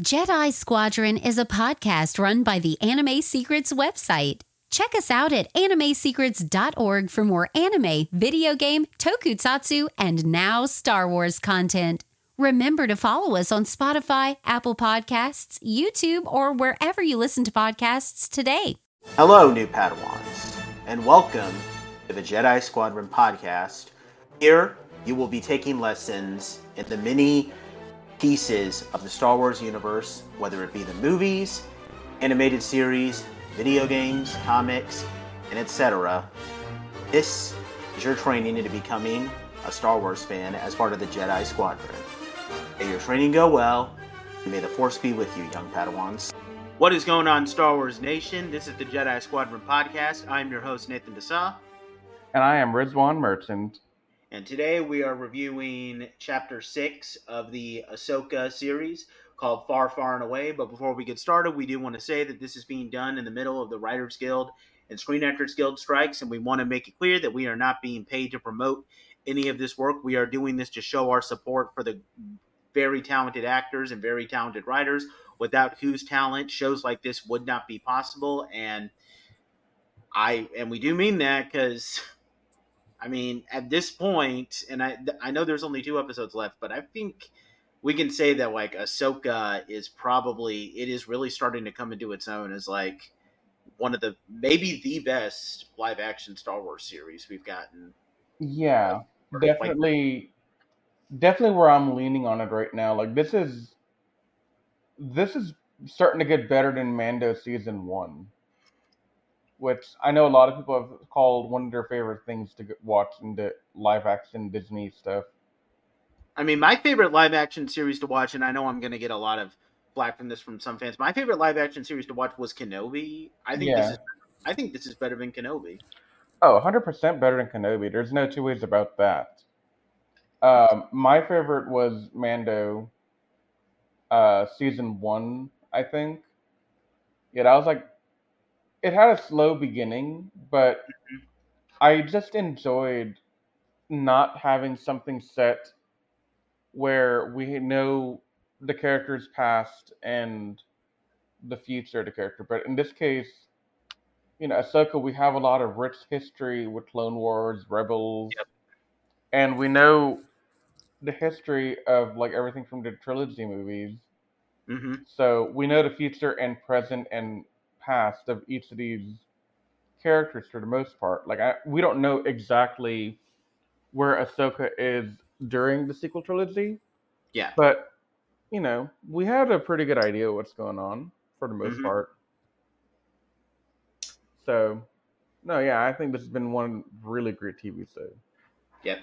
Jedi Squadron is a podcast run by the Anime Secrets website. Check us out at animesecrets.org for more anime, video game, tokusatsu, and now Star Wars content. Remember to follow us on Spotify, Apple Podcasts, YouTube, or wherever you listen to podcasts today. Hello, new Padawans, and welcome to the Jedi Squadron podcast. Here, you will be taking lessons in the many pieces of the Star Wars universe, whether it be the movies, animated series, video games, comics, and etc. This is your training into becoming a Star Wars fan as part of the Jedi Squadron. May your training go well, and may the Force be with you, young Padawans. What is going on, Star Wars Nation? This is the Jedi Squadron podcast. I'm your host, Nathan Desa. And I am Rizwan Merchant. And today we are reviewing chapter six of the Ahsoka series called Far, Far and Away. But before we get started, we do want to say that this is being done in the middle of the Writers Guild and Screen Actors Guild strikes, and we want to make it clear that we are not being paid to promote any of this work. We are doing this to show our support for the very talented actors and very talented writers, without whose talent shows like this would not be possible. And I and we do mean that because I mean, at this point, and I I know there's only two episodes left, but I think we can say that like Ahsoka is probably it is really starting to come into its own as like one of the maybe the best live action Star Wars series we've gotten. Yeah, like, definitely, like, definitely where I'm leaning on it right now. Like this is this is starting to get better than Mando season one which I know a lot of people have called one of their favorite things to watch in the live action Disney stuff. I mean, my favorite live action series to watch, and I know I'm going to get a lot of black from this from some fans. My favorite live action series to watch was Kenobi. I think yeah. this is, I think this is better than Kenobi. Oh, 100% better than Kenobi. There's no two ways about that. Um, my favorite was Mando, uh, season one, I think. Yeah, that was like it had a slow beginning, but mm-hmm. I just enjoyed not having something set where we know the character's past and the future of the character. But in this case, you know, Ahsoka, we have a lot of rich history with Clone Wars, Rebels, yep. and we know the history of like everything from the trilogy movies. Mm-hmm. So we know the future and present and past of each of these characters for the most part. Like I, we don't know exactly where Ahsoka is during the sequel trilogy. Yeah. But you know, we had a pretty good idea of what's going on for the most mm-hmm. part. So, no, yeah, I think this has been one really great TV show. Yep.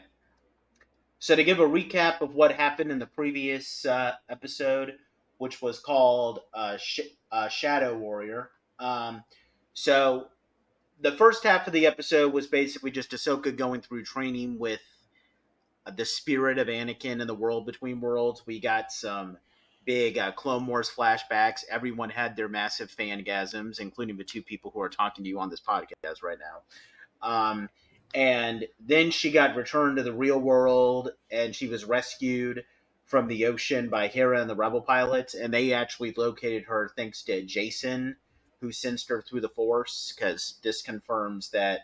So to give a recap of what happened in the previous uh, episode, which was called uh, Sh- uh, Shadow Warrior, um, so the first half of the episode was basically just Ahsoka going through training with the spirit of Anakin in the world between worlds. We got some big uh, Clone Wars flashbacks. Everyone had their massive fangasms, including the two people who are talking to you on this podcast right now. Um, and then she got returned to the real world, and she was rescued from the ocean by Hera and the Rebel pilots, and they actually located her thanks to Jacen who sensed her through the Force, because this confirms that,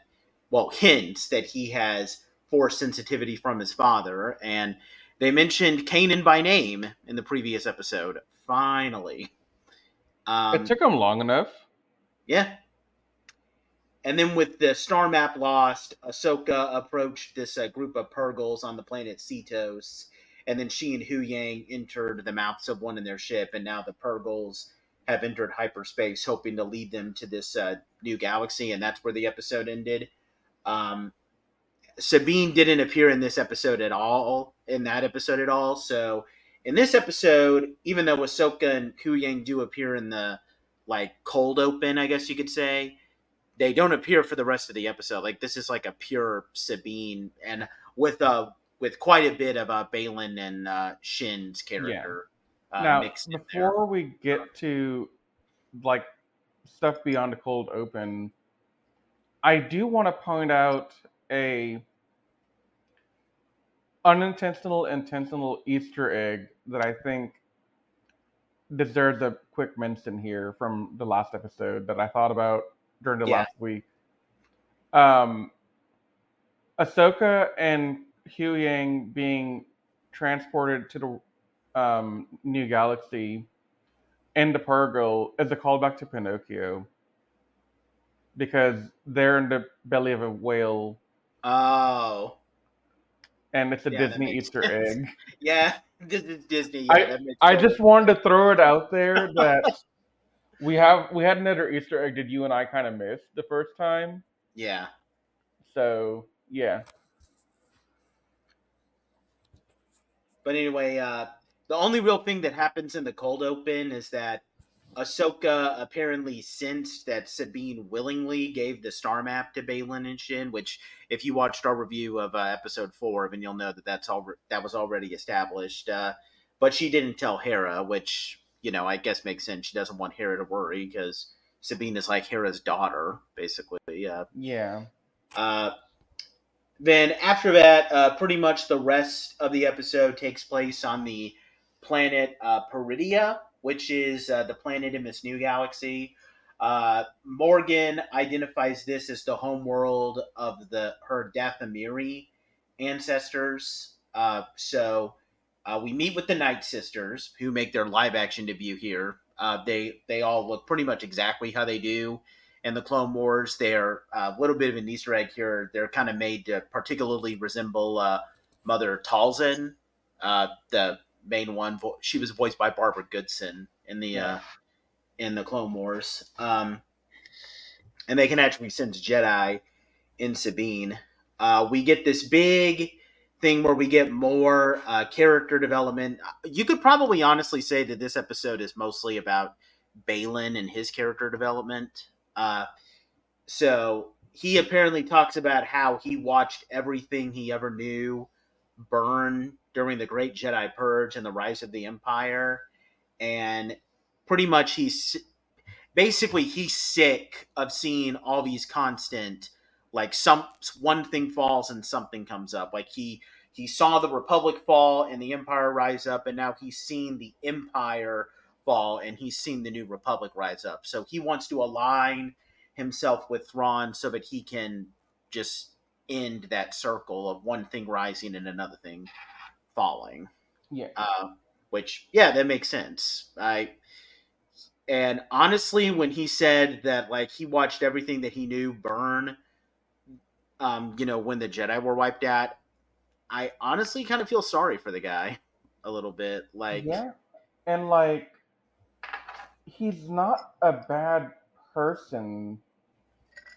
well, hints that he has Force sensitivity from his father. And they mentioned Kanan by name in the previous episode. Finally. Um, it took them long enough. Yeah. And then with the star map lost, Ahsoka approached this uh, group of Purrgils on the planet Seatos. And then she and Hu Yang entered the mouths of one in their ship, and now the Purrgils have entered hyperspace, hoping to lead them to this uh, new galaxy, and that's where the episode ended. Um, Sabine didn't appear in this episode at all, in that episode at all. So in this episode, even though Ahsoka and Hu Yang do appear in the like cold open, I guess you could say, they don't appear for the rest of the episode. Like this is like a pure Sabine, and with a uh, with quite a bit of uh, Baylan and uh, Shin's character uh, now, before we get to like stuff beyond the cold open, I do want to point out a unintentional intentional Easter egg that I think deserves a quick mention here from the last episode that I thought about during the Yeah. last week. Um, Ahsoka and Hu Yang being transported to the um, new galaxy and the Purrgil is a callback to Pinocchio because they're in the belly of a whale Oh, and it's a Yeah, Disney Easter sense. egg. yeah, this is Disney. I- Yeah, I total- just wanted to throw it out there that we have we had another Easter egg that you and I kind of missed the first time. yeah. So yeah, But anyway, uh, the only real thing that happens in the cold open is that Ahsoka apparently sensed that Sabine willingly gave the star map to Baylan and Shin. Which, if you watched our review of uh, episode four, then you'll know that that's all that was already established. Uh, but she didn't tell Hera, which you know I guess makes sense. She doesn't want Hera to worry because Sabine is like Hera's daughter, basically. Uh, yeah, uh, then after that, uh, pretty much the rest of the episode takes place on the planet uh, Peridia, which is uh, the planet in this new galaxy. Uh, Morgan identifies this as the home world of the her Dathomiri ancestors. Uh, so uh, we meet with the Night Sisters, who make their live action debut here. Uh, they they all look pretty much exactly how they do in the Clone Wars. They're a little bit of an Easter egg here. They're kind of made to particularly resemble uh, Mother Talzin, uh, the main one. Vo- she was voiced by Barbara Goodson in the uh, in the Clone Wars, um, and they can actually sense Jedi in Sabine. Uh, we get this big thing where we get more uh, character development. You could probably honestly say that this episode is mostly about Baylan and his character development. Uh, so he apparently talks about how he watched everything he ever knew burn during the Great Jedi Purge and the Rise of the Empire, and pretty much he's basically he's sick of seeing all these constant like some one thing falls and something comes up. Like he he saw the republic fall and the empire rise up and now he's seen the empire fall and he's seen the new republic rise up. So he wants to align himself with Thrawn so that he can just end that circle of one thing rising and another thing falling yeah. uh, which yeah that makes sense i and honestly when he said that like he watched everything that he knew burn um you know when the jedi were wiped out i honestly kind of feel sorry for the guy a little bit like yeah, and like he's not a bad person.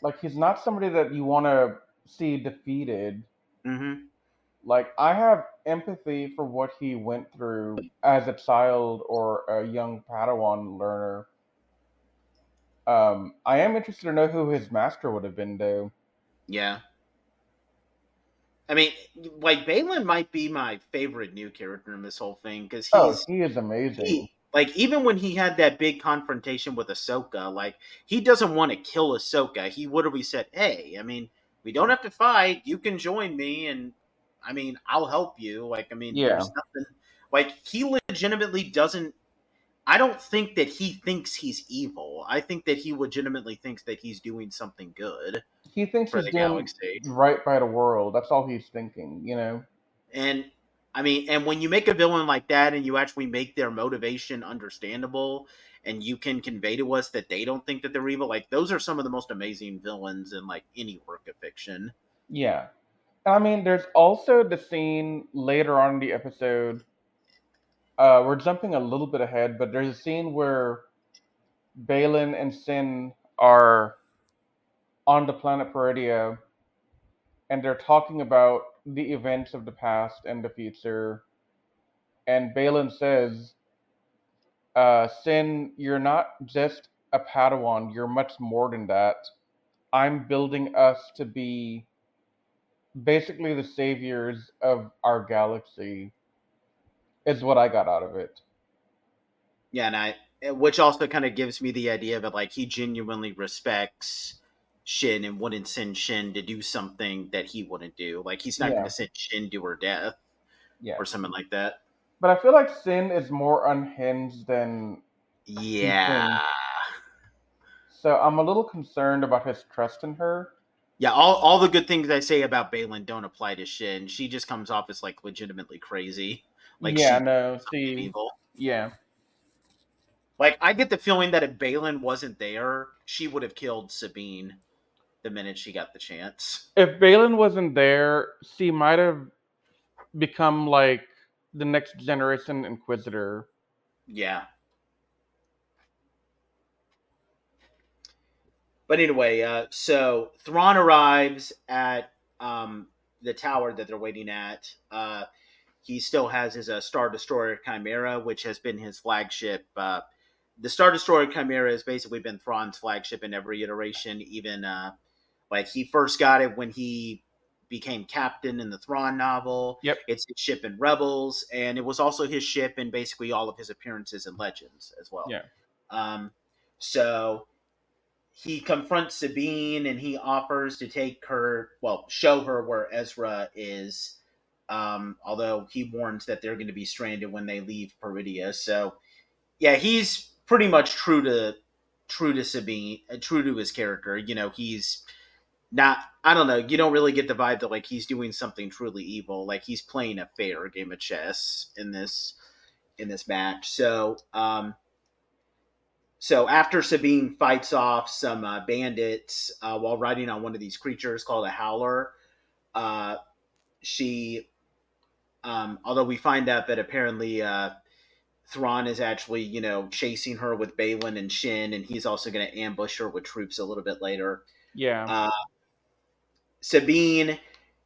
Like he's not somebody that you want to see defeated. mhm. Like I have empathy for what he went through as a child or a young Padawan learner. Um, I am interested to know who his master would have been, though. yeah i mean like baylan might be my favorite new character in this whole thing because he's Oh, he is amazing. he, like even when he had that big confrontation with Ahsoka, like he doesn't want to kill Ahsoka. He literally said, "Hey, I mean, we don't have to fight. You can join me, and I mean, I'll help you." Like, I mean, Yeah. there's nothing. Like he legitimately doesn't. I don't think that he thinks he's evil. I think that he legitimately thinks that he's doing something good He thinks for he's the doing galaxy. right by the world. That's all he's thinking, you know. And I mean, and when you make a villain like that and you actually make their motivation understandable and you can convey to us that they don't think that they're evil, like those are some of the most amazing villains in like any work of fiction. Yeah. I mean, there's also the scene later on in the episode. Uh, we're jumping a little bit ahead, but there's a scene where Baylan and Shin are on the planet Peridia, and they're talking about the events of the past and the future. And Baylan says, uh, Shin, you're not just a Padawan, you're much more than that. I'm building us to be basically the saviors of our galaxy is what I got out of it. Yeah, and I, which also kind of gives me the idea that like he genuinely respects Shin and wouldn't send Shin to do something that he wouldn't do. Like he's not Yeah. going to send Shin to her death Yeah. or something like that. But I feel like Shin is more unhinged than Yeah. so I'm a little concerned about his trust in her. Yeah, all, all the good things I say about Baylan don't apply to Shin. She just comes off as like legitimately crazy. Like yeah, she- no, see, evil. yeah, Like I get the feeling that if Baylan wasn't there, she would have killed Sabine the minute she got the chance. if Baylan wasn't there, she might have become like the next generation Inquisitor. Yeah. But anyway, uh, so Thrawn arrives at um, the tower that they're waiting at. Uh, he still has his uh, Star Destroyer Chimera, which has been his flagship. Uh, the Star Destroyer Chimera has basically been Thrawn's flagship in every iteration. Even uh, like he first got it when he became captain in the Thrawn novel. Yep. It's his ship in Rebels, and it was also his ship in basically all of his appearances in Legends as well. Yeah. Um, so he confronts Sabine and he offers to take her, well, show her where Ezra is. Um, although he warns that they're going to be stranded when they leave Peridia. So, yeah, he's pretty much true to true to Sabine, uh, true to his character. You know, he's not. I don't know. You don't really get the vibe that like he's doing something truly evil. Like he's playing a fair game of chess in this in this match. So, um, so after Sabine fights off some uh, bandits uh, while riding on one of these creatures called a howler, uh, she, um, although we find out that apparently uh, Thrawn is actually, you know, chasing her with Baylan and Shin, and he's also going to ambush her with troops a little bit later. Yeah, Uh, Sabine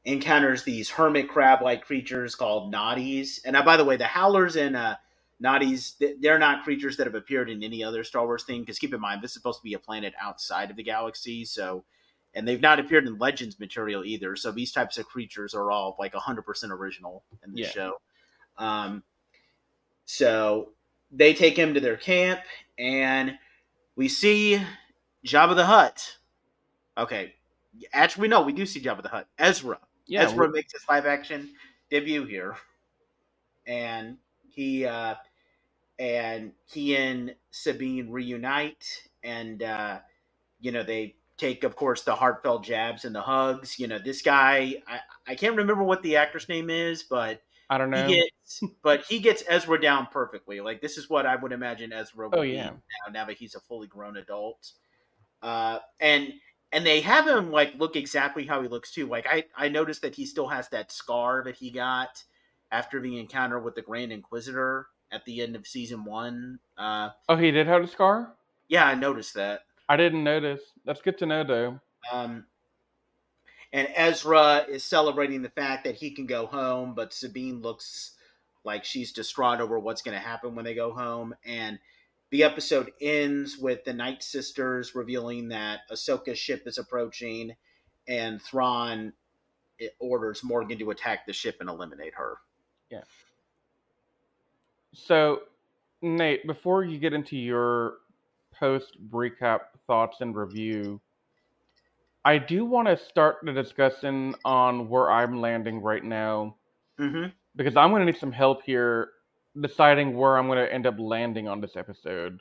encounters these hermit crab-like creatures called Noddies, and uh, by the way, the Howlers and uh, Noddies, they're not creatures that have appeared in any other Star Wars thing. Because keep in mind, this is supposed to be a planet outside of the galaxy, so and they've not appeared in Legends material either. So these types of creatures are all like hundred percent original in the Yeah. show. Um, so they take him to their camp, and we see Jabba the Hutt. Okay, actually, no, we do see Jabba the Hutt. Ezra. yeah, Ezra we- makes his live action debut here, and he uh, and he and Sabine reunite, and uh, you know they take, of course, the heartfelt jabs and the hugs. You know, this guy, I, I can't remember what the actor's name is, but I don't know. he gets, but he gets Ezra down perfectly. Like this is what I would imagine Ezra would Oh, be yeah. now, now that he's a fully grown adult. Uh, and and they have him like look exactly how he looks too. Like I I noticed that he still has that scar that he got after the encounter with the Grand Inquisitor at the end of season one. Uh, oh, he did have a scar. yeah, I noticed that. I didn't notice. That's good to know, though. Um, and Ezra is celebrating the fact that he can go home, but Sabine looks like she's distraught over what's going to happen when they go home. And the episode ends with the Night Sisters revealing that Ahsoka's ship is approaching, and Thrawn orders Morgan to attack the ship and eliminate her. Yeah. So, Nate, before you get into your post recap thoughts and review, I do want to start the discussion on where I'm landing right now Mm-hmm. because I'm going to need some help here deciding where I'm going to end up landing on this episode.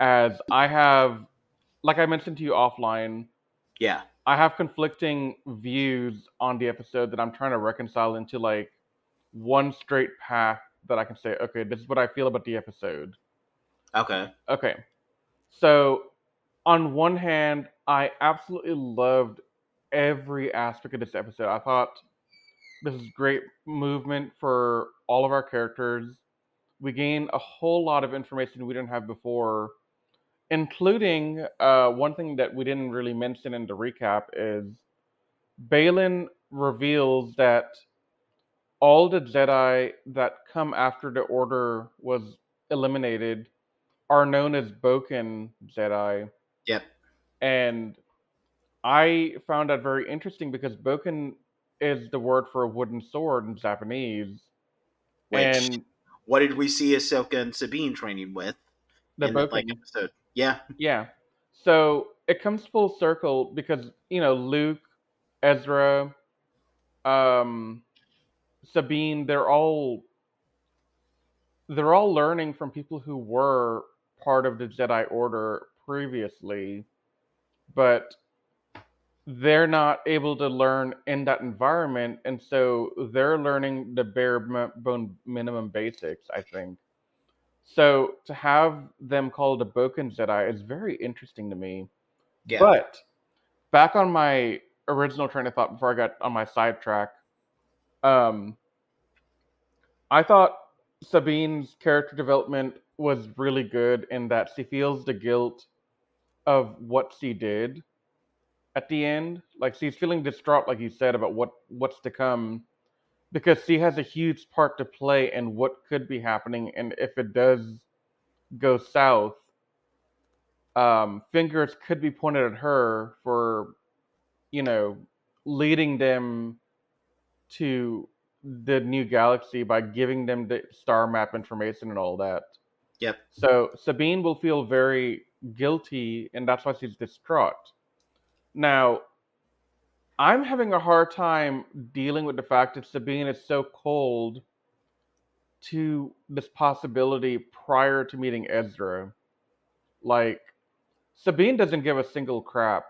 As I have, like I mentioned to you offline, Yeah. I have conflicting views on the episode that I'm trying to reconcile into like one straight path that I can say, okay, this is what I feel about the episode. Okay. Okay. So, on one hand, I absolutely loved every aspect of this episode. I thought this is great movement for all of our characters. We gain a whole lot of information we didn't have before, including uh, one thing that we didn't really mention in the recap is Baylan reveals that all the Jedi that come after the Order was eliminated are known as Bokken Jedi. Yep. And I found that very interesting because Bokken is the word for a wooden sword in Japanese. Which, and what did we see Ahsoka and Sabine training with the in the like episode? Yeah. yeah. So it comes full circle because, you know, Luke, Ezra, um, Sabine, they're all they're all learning from people who were part of the Jedi Order previously, but they're not able to learn in that environment, and so they're learning the bare bone minimum basics. I think. So to have them called a Bokken Jedi is very interesting to me. Yeah. But back on my original train of thought before I got on my sidetrack, um, I thought Sabine's character development was really good in that she feels the guilt of what she did at the end. Like she's feeling distraught, like you said, about what what's to come, because she has a huge part to play in what could be happening, and if it does go south, um, fingers could be pointed at her for, you know, leading them to the new galaxy by giving them the star map information and all that. Yep. So Sabine will feel very guilty, and that's why she's distraught. Now, I'm having a hard time dealing with the fact that Sabine is so cold to this possibility prior to meeting Ezra. Like, Sabine doesn't give a single crap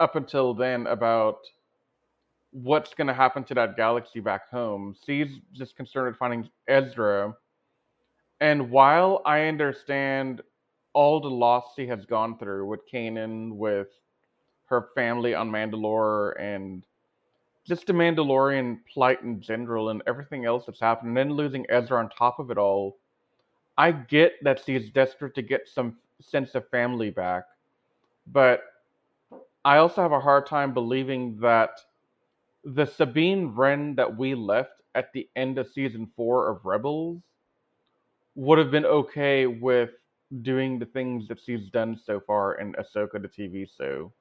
up until then about what's going to happen to that galaxy back home. She's just concerned with finding Ezra. And while I understand all the loss she has gone through with Kanan, with her family on Mandalore, and just the Mandalorian plight in general, and everything else that's happened, and then losing Ezra on top of it all, I get that she's desperate to get some sense of family back. But I also have a hard time believing that the Sabine Wren that we left at the end of season four of Rebels would have been okay with doing the things that she's done so far in Ahsoka the TV show.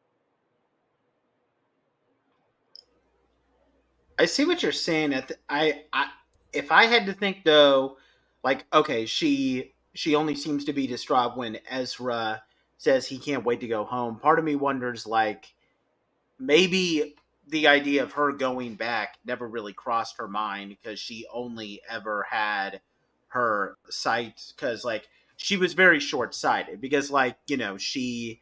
I see what you're saying. I, I, if I had to think though, like okay, she she only seems to be distraught when Ezra says he can't wait to go home. Part of me wonders like maybe the idea of her going back never really crossed her mind because she only ever had her sight because like she was very short-sighted because like you know she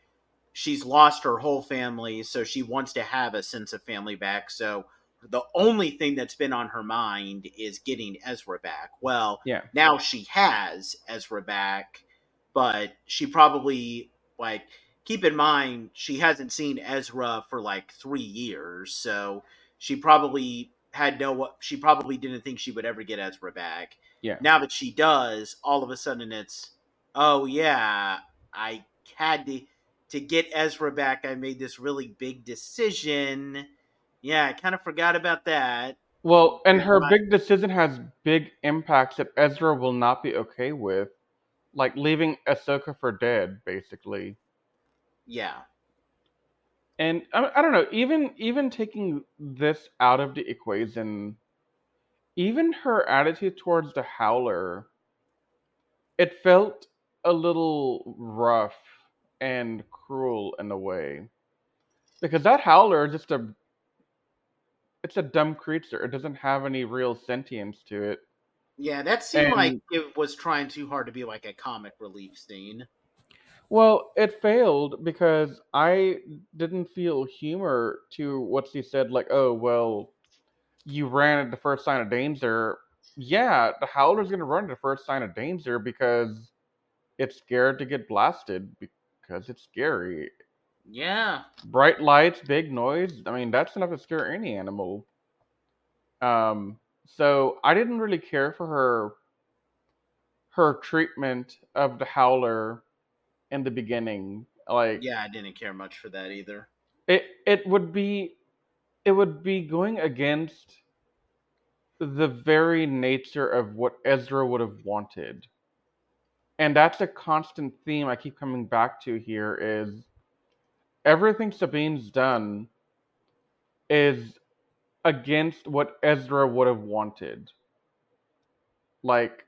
she's lost her whole family so she wants to have a sense of family back so the only thing that's been on her mind is getting Ezra back. Well, yeah. now she has Ezra back, but she probably like keep in mind she hasn't seen Ezra for like 3 years, so she probably had no she probably didn't think she would ever get Ezra back. Yeah. Now that she does, all of a sudden it's oh yeah, I had to to get Ezra back, I made this really big decision yeah, I kind of forgot about that. Well, and her big decision has big impacts that Ezra will not be okay with, like leaving Ahsoka for dead, basically. Yeah. And I, I don't know, even even taking this out of the equation, even her attitude towards the Howler, it felt a little rough and cruel in a way, because that Howler is just a it's a dumb creature. It doesn't have any real sentience to it. Yeah, that seemed and, like it was trying too hard to be like a comic relief scene. Well, it failed because I didn't feel humor to what she said, like, oh, well, you ran at the first sign of danger. Yeah, the Howler's going to run at the first sign of danger because it's scared to get blasted because it's scary. Yeah. Bright lights, big noise. I mean, that's enough to scare any animal. Um, so I didn't really care for her her treatment of the howler in the beginning. Like Yeah, I didn't care much for that either. It it would be it would be going against the very nature of what Ezra would have wanted. And that's a constant theme I keep coming back to here is everything Sabine's done is against what Ezra would have wanted. Like,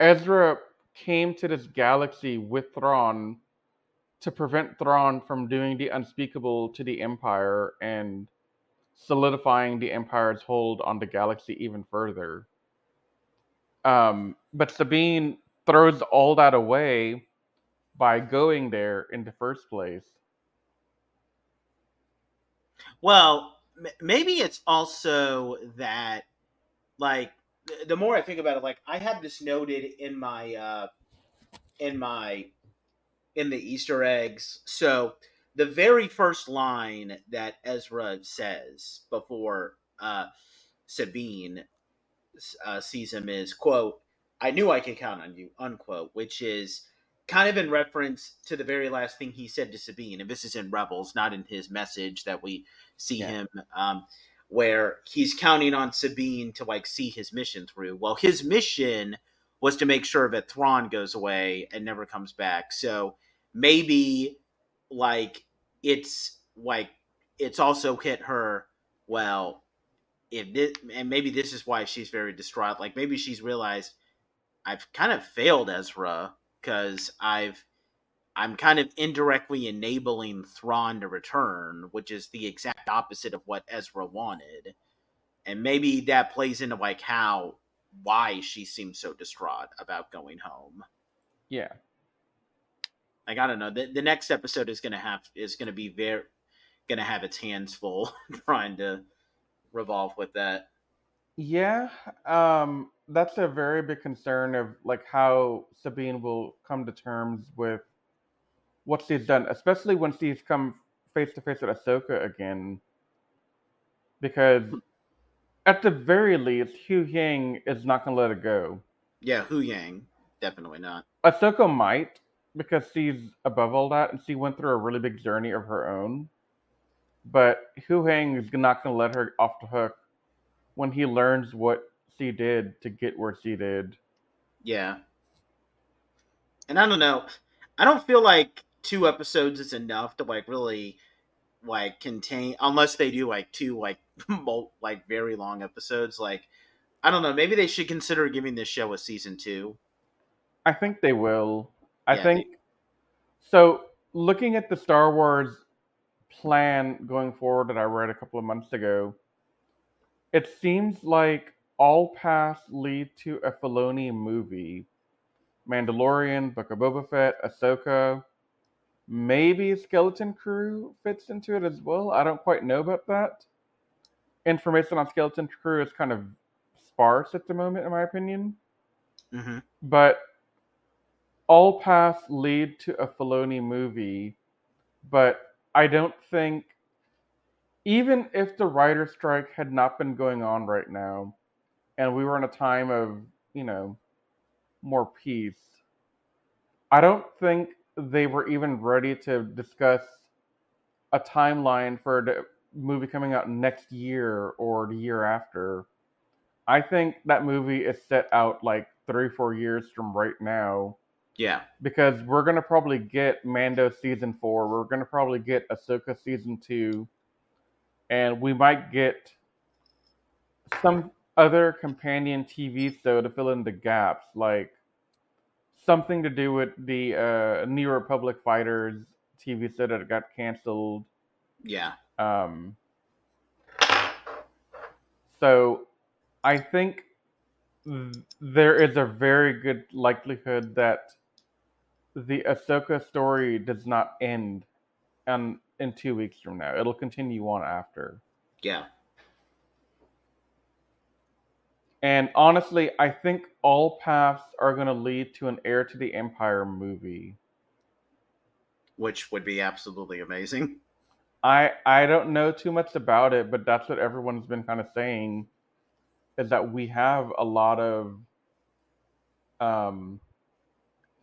Ezra came to this galaxy with Thrawn to prevent Thrawn from doing the unspeakable to the Empire and solidifying the Empire's hold on the galaxy even further. Um, but Sabine throws all that away by going there in the first place. Well, m- maybe it's also that, like, th- the more I think about it, like, I have this noted in my, uh, in my, in the Easter eggs. So the very first line that Ezra says before uh, Sabine uh, sees him is quote, "I knew I could count on you," unquote, which is kind of in reference to the very last thing he said to Sabine, and this is in Rebels, not in his message that we see Yeah. him, um, where he's counting on Sabine to like see his mission through. Well, his mission was to make sure that Thrawn goes away and never comes back. So maybe like it's like it's also hit her well if this and maybe this is why she's very distraught like maybe she's realized i've kind of failed ezra because i've i'm kind of indirectly enabling thrawn to return which is the exact opposite of what ezra wanted and maybe that plays into like how why she seems so distraught about going home Yeah. like I don't know. The, the next episode is gonna have is gonna be very gonna have its hands full trying to revolve with that. Yeah, um, that's a very big concern of like how Sabine will come to terms with what she's done, especially when she's come face to face with Ahsoka again. Because hmm. at the very least, Hu Yang is not gonna let it go. Yeah, Hu Yang definitely not. Ahsoka might, because she's above all that and she went through a really big journey of her own. But Hu Yang is not gonna let her off the hook when he learns what she did to get where she did. Yeah, and I don't know. I don't feel like two episodes is enough to like really like contain unless they do like two like like very long episodes. Like I don't know. Maybe they should consider giving this show a season two. I think they will. I Yeah, think so. Looking at the Star Wars plan going forward that I read a couple of months ago, it seems like all paths lead to a Filoni movie. Mandalorian, Book of Boba Fett, Ahsoka, maybe Skeleton Crew fits into it as well. I don't quite know about that. Information on Skeleton Crew is kind of sparse at the moment, in my opinion. Mm-hmm. But all paths lead to a Filoni movie, but I don't think, even if the writer strike had not been going on right now, and we were in a time of, you know, more peace, I don't think they were even ready to discuss a timeline for the movie coming out next year or the year after. I think that movie is set out like three, four years from right now Yeah, because we're gonna probably get Mando season four. We're gonna probably get Ahsoka season two, and we might get some other companion TV show to fill in the gaps, like something to do with the uh, New Republic Fighters TV show that got canceled. yeah, Um, so I think th- there is a very good likelihood that the Ahsoka story does not end and in two weeks from now. It'll continue on after. yeah. And honestly, I think all paths are going to lead to an Heir to the Empire movie. Which would be absolutely amazing. I I don't know too much about it, but that's what everyone's been kind of saying is that we have a lot of um,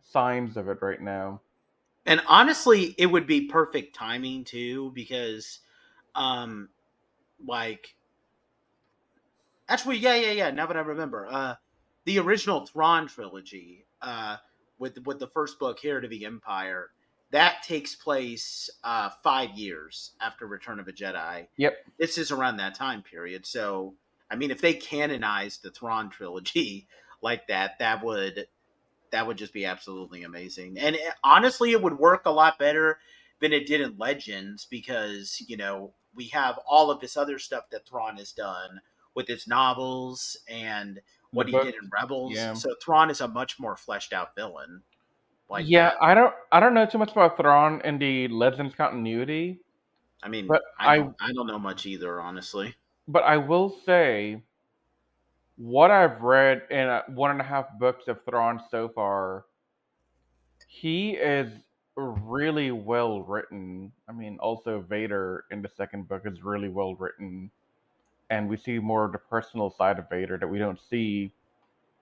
signs of it right now. And honestly, it would be perfect timing too, because, um, like, actually, yeah, yeah, yeah. Now that I remember, uh, the original Thrawn trilogy, uh, with with the first book, Heir to the Empire, that takes place uh five years after Return of a Jedi. Yep. This is around that time period, so I mean, if they canonized the Thrawn trilogy like that, that would that would just be absolutely amazing. And it, honestly, it would work a lot better than it did in Legends because you know we have all of this other stuff that Thrawn has done with his novels and what he did in Rebels. yeah. So Thrawn is a much more fleshed out villain. Like yeah, that. I don't I don't know too much about Thrawn in the Legends continuity, I mean, but I I- don't, I don't know much either, honestly. but I will say what I've read in uh, one and a half books of Thrawn so far, he is really well written. I mean, also Vader in the second book is really well written, and we see more of the personal side of Vader that we don't see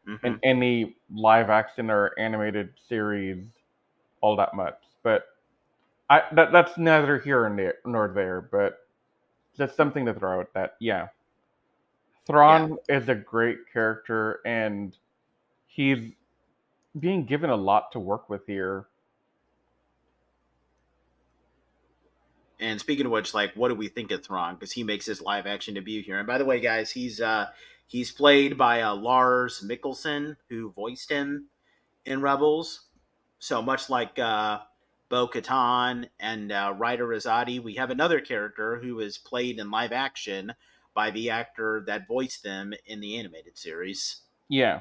Mhm. in any live action or animated series all that much. But I that that's neither here nor there, nor there. But just something to throw out that yeah, Thrawn is a great character and he's being given a lot to work with here. And speaking of which, like, what do we think of Thrawn? Because he makes his live action debut here. And by the way, guys, he's uh he's played by uh, Lars Mikkelsen, who voiced him in Rebels. So much like uh, Bo Katan and uh, Ryder Azadi, we have another character who is played in live action by the actor that voiced them in the animated series. Yeah.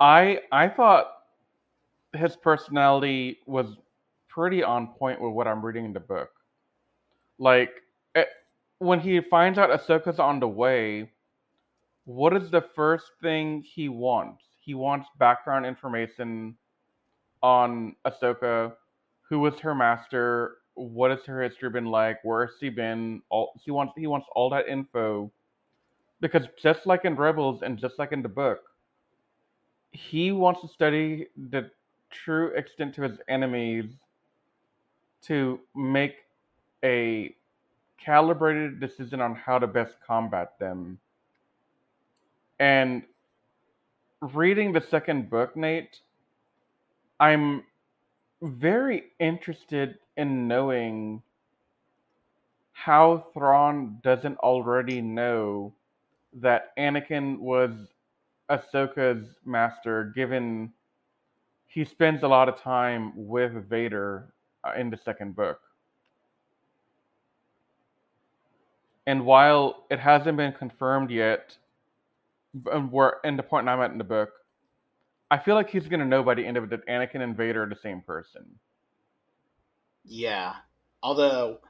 I I thought his personality was pretty on point with what I'm reading in the book. Like it, when he finds out Ahsoka's on the way, what is the first thing he wants? He wants background information on Ahsoka, who was her master, what has her history been like, where has she been? All he wants he wants all that info because just like in Rebels and just like in the book, he wants to study the true extent to his enemies to make a calibrated decision on how to best combat them. And reading the second book, Nate, I'm very interested in knowing how Thrawn doesn't already know that Anakin was Ahsoka's master, given he spends a lot of time with Vader in the second book. And while it hasn't been confirmed yet, and we're in the point I'm at in the book, I feel like he's gonna know by the end of it that Anakin and Vader are the same person. Yeah. Although,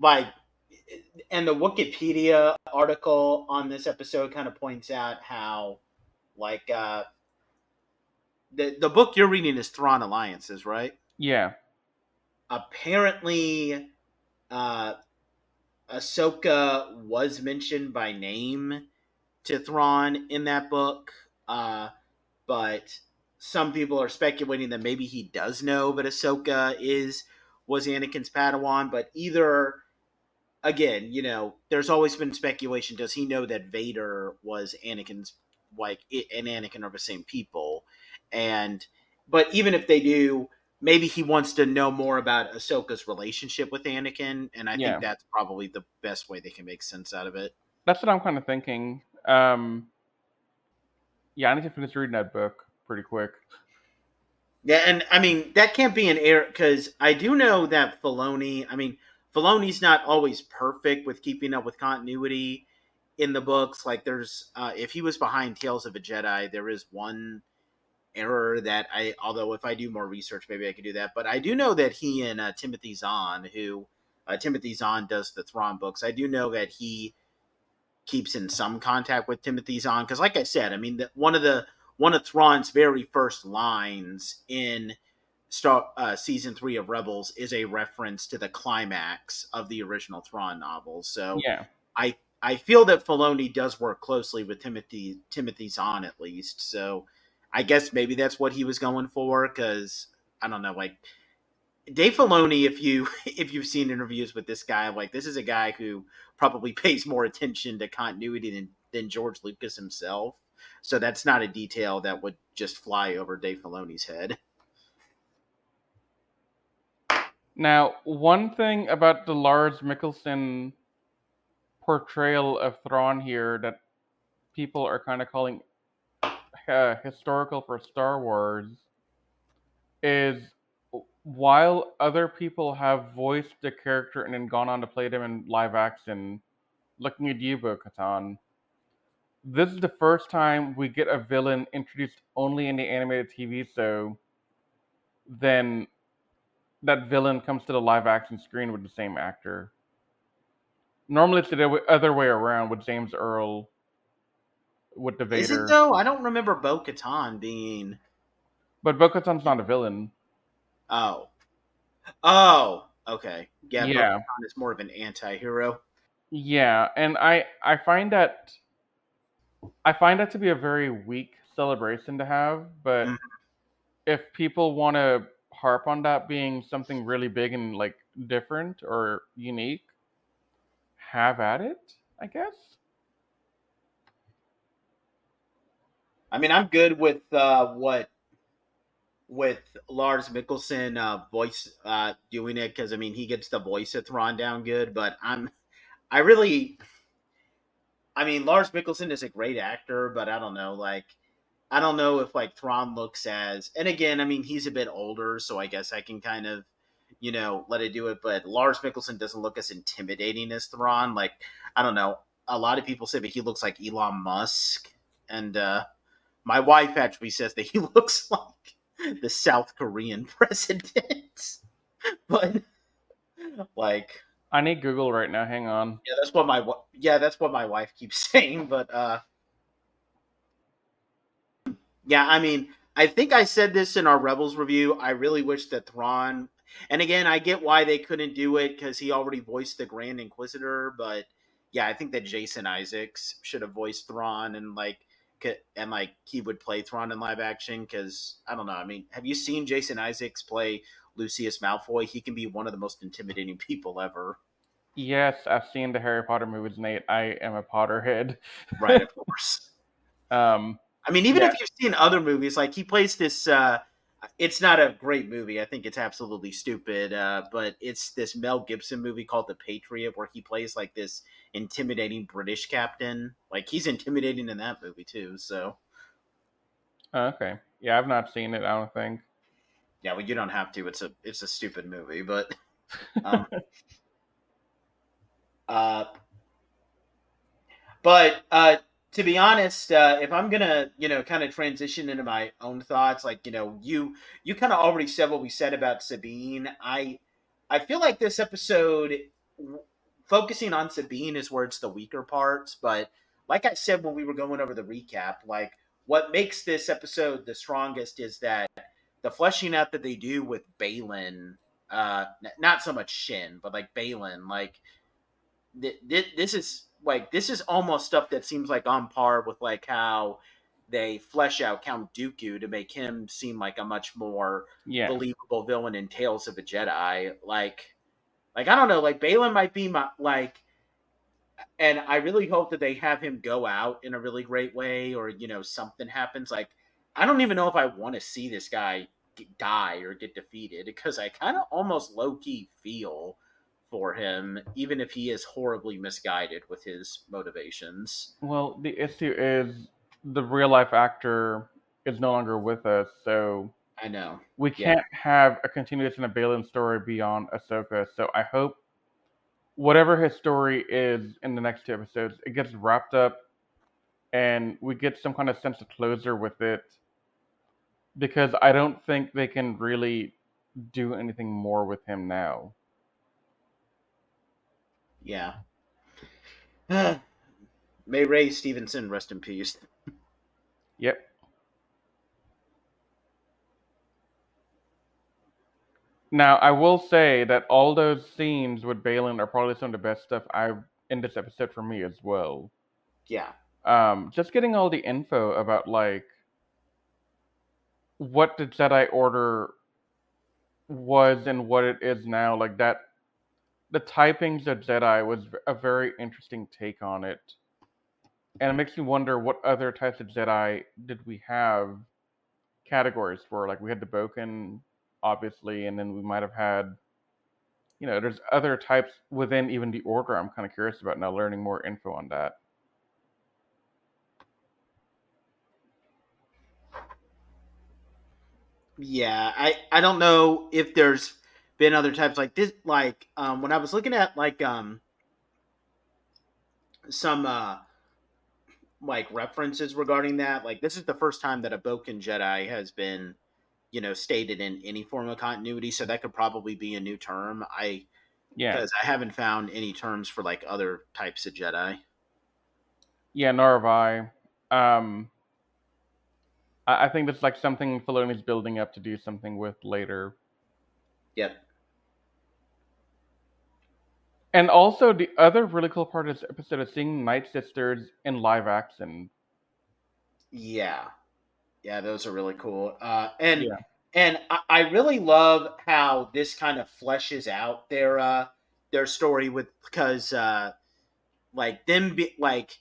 like, and the Wikipedia article on this episode kind of points out how, like, uh, the the book you're reading is Thrawn Alliances, right? Yeah, Apparently, uh, Ahsoka was mentioned by name to Thrawn in that book, uh, but some people are speculating that maybe he does know that Ahsoka is was Anakin's Padawan, but either again, you know, there's always been speculation. Does he know that Vader was Anakin's like and Anakin are the same people? And but even if they do, maybe he wants to know more about Ahsoka's relationship with Anakin, and I Yeah. think that's probably the best way they can make sense out of it. that's what I'm kind of thinking. Um, yeah, I need to finish reading that book pretty quick. Yeah, and I mean that can't be an error because I do know that Filoni. I mean, Filoni's not always perfect with keeping up with continuity in the books. Like, there's uh, if he was behind Tales of a Jedi, there is one error that I. Although if I do more research, maybe I could do that. But I do know that he and uh, Timothy Zahn, who uh, Timothy Zahn does the Thrawn books, I do know that he keeps in some contact with Timothy Zahn because, like I said, I mean, the, one of the one of Thrawn's very first lines in Star uh, season three of Rebels is a reference to the climax of the original Thrawn novel. So Yeah, I I feel that Filoni does work closely with Timothy Timothy Zahn at least. So I guess maybe that's what he was going for because I don't know, like Dave Filoni. If you if you've seen interviews with this guy, like this is a guy who probably pays more attention to continuity than than George Lucas himself. So that's not a detail that would just fly over Dave Filoni's head. Now, one thing about the Lars Mikkelsen portrayal of Thrawn here that people are kind of calling uh, historical for Star Wars is while other people have voiced the character and then gone on to play them in live action, looking at you, Bo Katan, this is the first time we get a villain introduced only in the animated TV show. Then that villain comes to the live action screen with the same actor. Normally, it's the other way around with James Earl with the Vader. Is it though? I don't remember Bo Katan being. But Bo Katan's not a villain. Oh. Oh. Okay. Yeah. Yeah. Bo-Katan is more of an anti-hero. Yeah, and I I find that I find that to be a very weak celebration to have, but mm-hmm. if people want to harp on that being something really big and like different or unique, have at it, I guess. I mean, I'm good with uh, what with Lars Mikkelsen uh, voice uh, doing it because I mean he gets the voice of Thrawn down good, but I'm I really I mean Lars Mikkelsen is a great actor, but I don't know like I don't know if like Thrawn looks as and again I mean he's a bit older, so I guess I can kind of you know let it do it, but Lars Mikkelsen doesn't look as intimidating as Thrawn. Like I don't know, a lot of people say that he looks like Elon Musk, and uh, my wife actually says that he looks like the South Korean president. but like I need Google right now. Hang on. Yeah, that's what my yeah, that's what my wife keeps saying, but uh Yeah, I mean, I think I said this in our Rebels review. I really wish that Thrawn and again, I get why they couldn't do it cuz he already voiced the Grand Inquisitor, but yeah, I think that Jason Isaacs should have voiced Thrawn and like and like he would play Thrawn in live action because I don't know. I mean, have you seen Jason Isaacs play Lucius Malfoy? He can be one of the most intimidating people ever. Yes, I've seen the Harry Potter movies, Nate. I am a Potterhead. right, of course. Um, I mean, even yeah. if you've seen other movies, like he plays this uh, it's not a great movie. I think it's absolutely stupid. Uh, but it's this Mel Gibson movie called The Patriot, where he plays like this intimidating British captain. Like he's intimidating in that movie too. So. Oh, okay. Yeah, I've not seen it. I don't think. Yeah, well, you don't have to. It's a it's a stupid movie, but. Um, uh, but uh, to be honest, uh, if I'm gonna, you know, kind of transition into my own thoughts, like you know, you you kind of already said what we said about Sabine. I I feel like this episode focusing on Sabine is where it's the weaker parts, but like I said when we were going over the recap, like what makes this episode the strongest is that the fleshing out that they do with Baylan, uh, not so much Shin, but like Baylan, like th- th- this is like this is almost stuff that seems like on par with like how they flesh out Count Dooku to make him seem like a much more yeah. believable villain in Tales of a Jedi. Like, like I don't know, like Baylan might be my like, and I really hope that they have him go out in a really great way, or you know something happens. Like, I don't even know if I want to see this guy die or get defeated because I kind of almost low key feel for him, even if he is horribly misguided with his motivations. Well, the issue is the real life actor is no longer with us, so I know we can't yeah. have a continuation of Baylan's story beyond Ahsoka. So I hope whatever his story is in the next two episodes, it gets wrapped up, and we get some kind of sense of closure with it. Because I don't think they can really do anything more with him now. Yeah. May Ray Stevenson rest in peace. Yep. Now, I will say that all those scenes with Baylan are probably some of the best stuff I've in this episode for me as well. Yeah. Um, just getting all the info about like what the Jedi Order was and what it is now, like that the typings of Jedi was a very interesting take on it. And it makes me wonder what other types of Jedi did we have categories for? Like we had the Bokken, obviously, and then we might have had, you know, there's other types within even the Order. I'm kind of curious about now learning more info on that. Yeah, I I don't know if there's been other types like this like um when i was looking at like um some uh like references regarding that. Like this is the first time that a Bokken Jedi has been, you know, stated in any form of continuity. So that could probably be a new term. I Yeah. because I haven't found any terms for like other types of Jedi. Yeah, nor have I. Um, I, I think that's like something Filoni's building up to do something with later. Yep. And also, the other really cool part of this episode is seeing Night Sisters in live action. Yeah, yeah, those are really cool. Uh, and Yeah. and I, I really love how this kind of fleshes out their uh, their story with because uh, like them be like.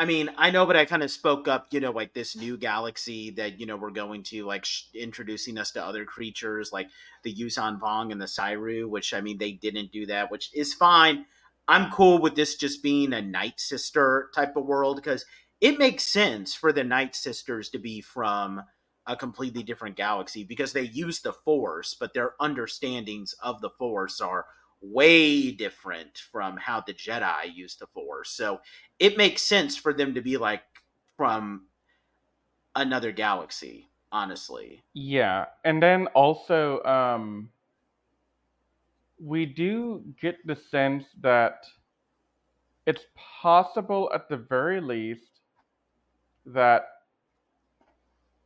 I mean, I know, but I kind of spoke up, you know, like this new galaxy that, you know, we're going to, like, sh- introducing us to other creatures like the Yuuzhan Vong and the Sairu, which, I mean, they didn't do that, which is fine. I'm cool with this just being a Night Sister type of world because it makes sense for the Night Sisters to be from a completely different galaxy because they use the Force, but their understandings of the Force are way different from how the Jedi use the Force. So it makes sense for them to be like from another galaxy, honestly. Yeah, and then also, um, we do get the sense that it's possible, at the very least, that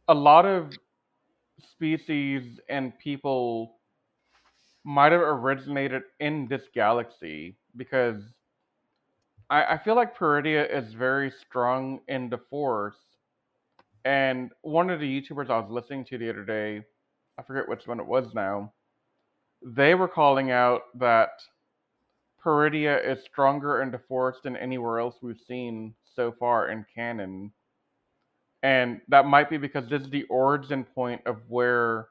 a lot of species and people might have originated in this galaxy because I, I feel like Peridea is very strong in the Force. And one of the YouTubers I was listening to the other day, I forget which one it was now, they were calling out that Peridea is stronger in the Force than anywhere else we've seen so far in canon. And that might be because this is the origin point of where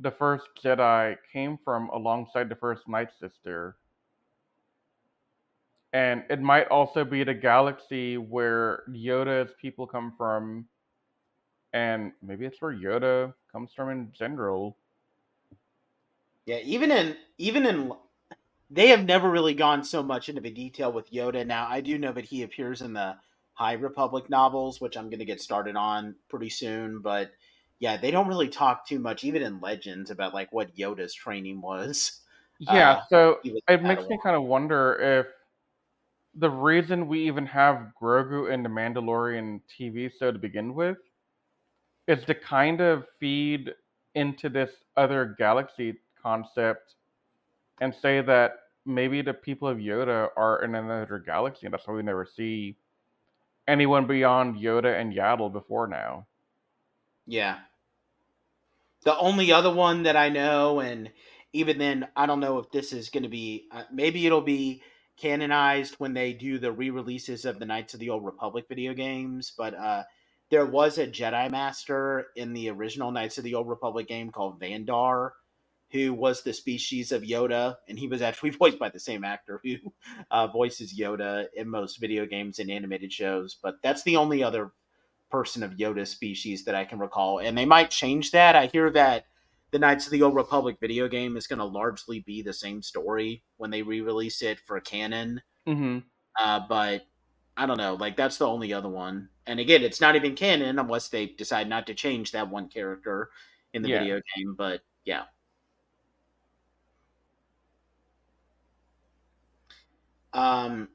the first Jedi came from alongside the first Night Sister. And it might also be the galaxy where Yoda's people come from, and maybe it's where Yoda comes from in general. Yeah, even in even in they have never really gone so much into the detail with Yoda. Now I do know that he appears in the High Republic novels, which I'm going to get started on pretty soon. But yeah, they don't really talk too much, even in Legends, about like what Yoda's training was. Yeah, Uh, so was it makes me kind of wonder if the reason we even have Grogu in the Mandalorian TV show to begin with is to kind of feed into this other galaxy concept and say that maybe the people of Yoda are in another galaxy, and that's why we never see anyone beyond Yoda and Yaddle before now. Yeah. The only other one that I know, and even then, I don't know if this is going to be. Uh, maybe it'll be canonized when they do the re-releases of the Knights of the Old Republic video games. But uh, there was a Jedi Master in the original Knights of the Old Republic game called Vandar, who was the species of Yoda, and he was actually voiced by the same actor who uh, voices Yoda in most video games and animated shows. But that's the only other person of Yoda species that I can recall. And they might change that. I hear that the Knights of the Old Republic video game is going to largely be the same story when they re-release it for canon. hmm Uh, but I don't know. Like that's the only other one. And again, it's not even canon unless they decide not to change that one character in the Yeah. video game. But yeah. Um,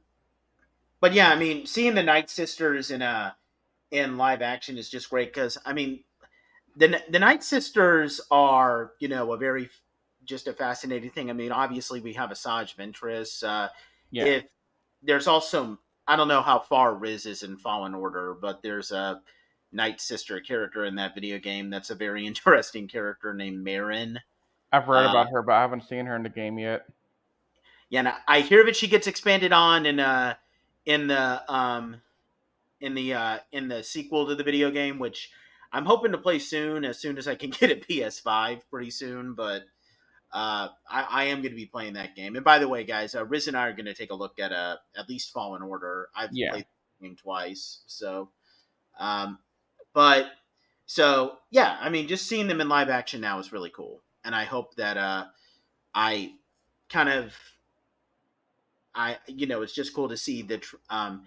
but yeah, I mean, seeing the Night Sisters in a in live action is just great because I mean, the the Night Sisters are you know a very just a fascinating thing. I mean, obviously we have Asajj Ventress. Uh, Yeah. If there's also I don't know how far Riz is in Fallen Order, but there's a Night Sister character in that video game that's a very interesting character named Merrin. I've read uh, about her, but I haven't seen her in the game yet. Yeah, I hear that she gets expanded on in uh in the um in the uh in the sequel to the video game, which I'm hoping to play soon, as soon as I can get a PS5 pretty soon. But uh, I, I am going to be playing that game. And by the way, guys, uh, Riz and I are going to take a look at uh, at least Fallen Order. I've Yeah. played the game twice, so um, but so yeah, I mean, just seeing them in live action now is really cool, and I hope that uh, I kind of I you know it's just cool to see that um,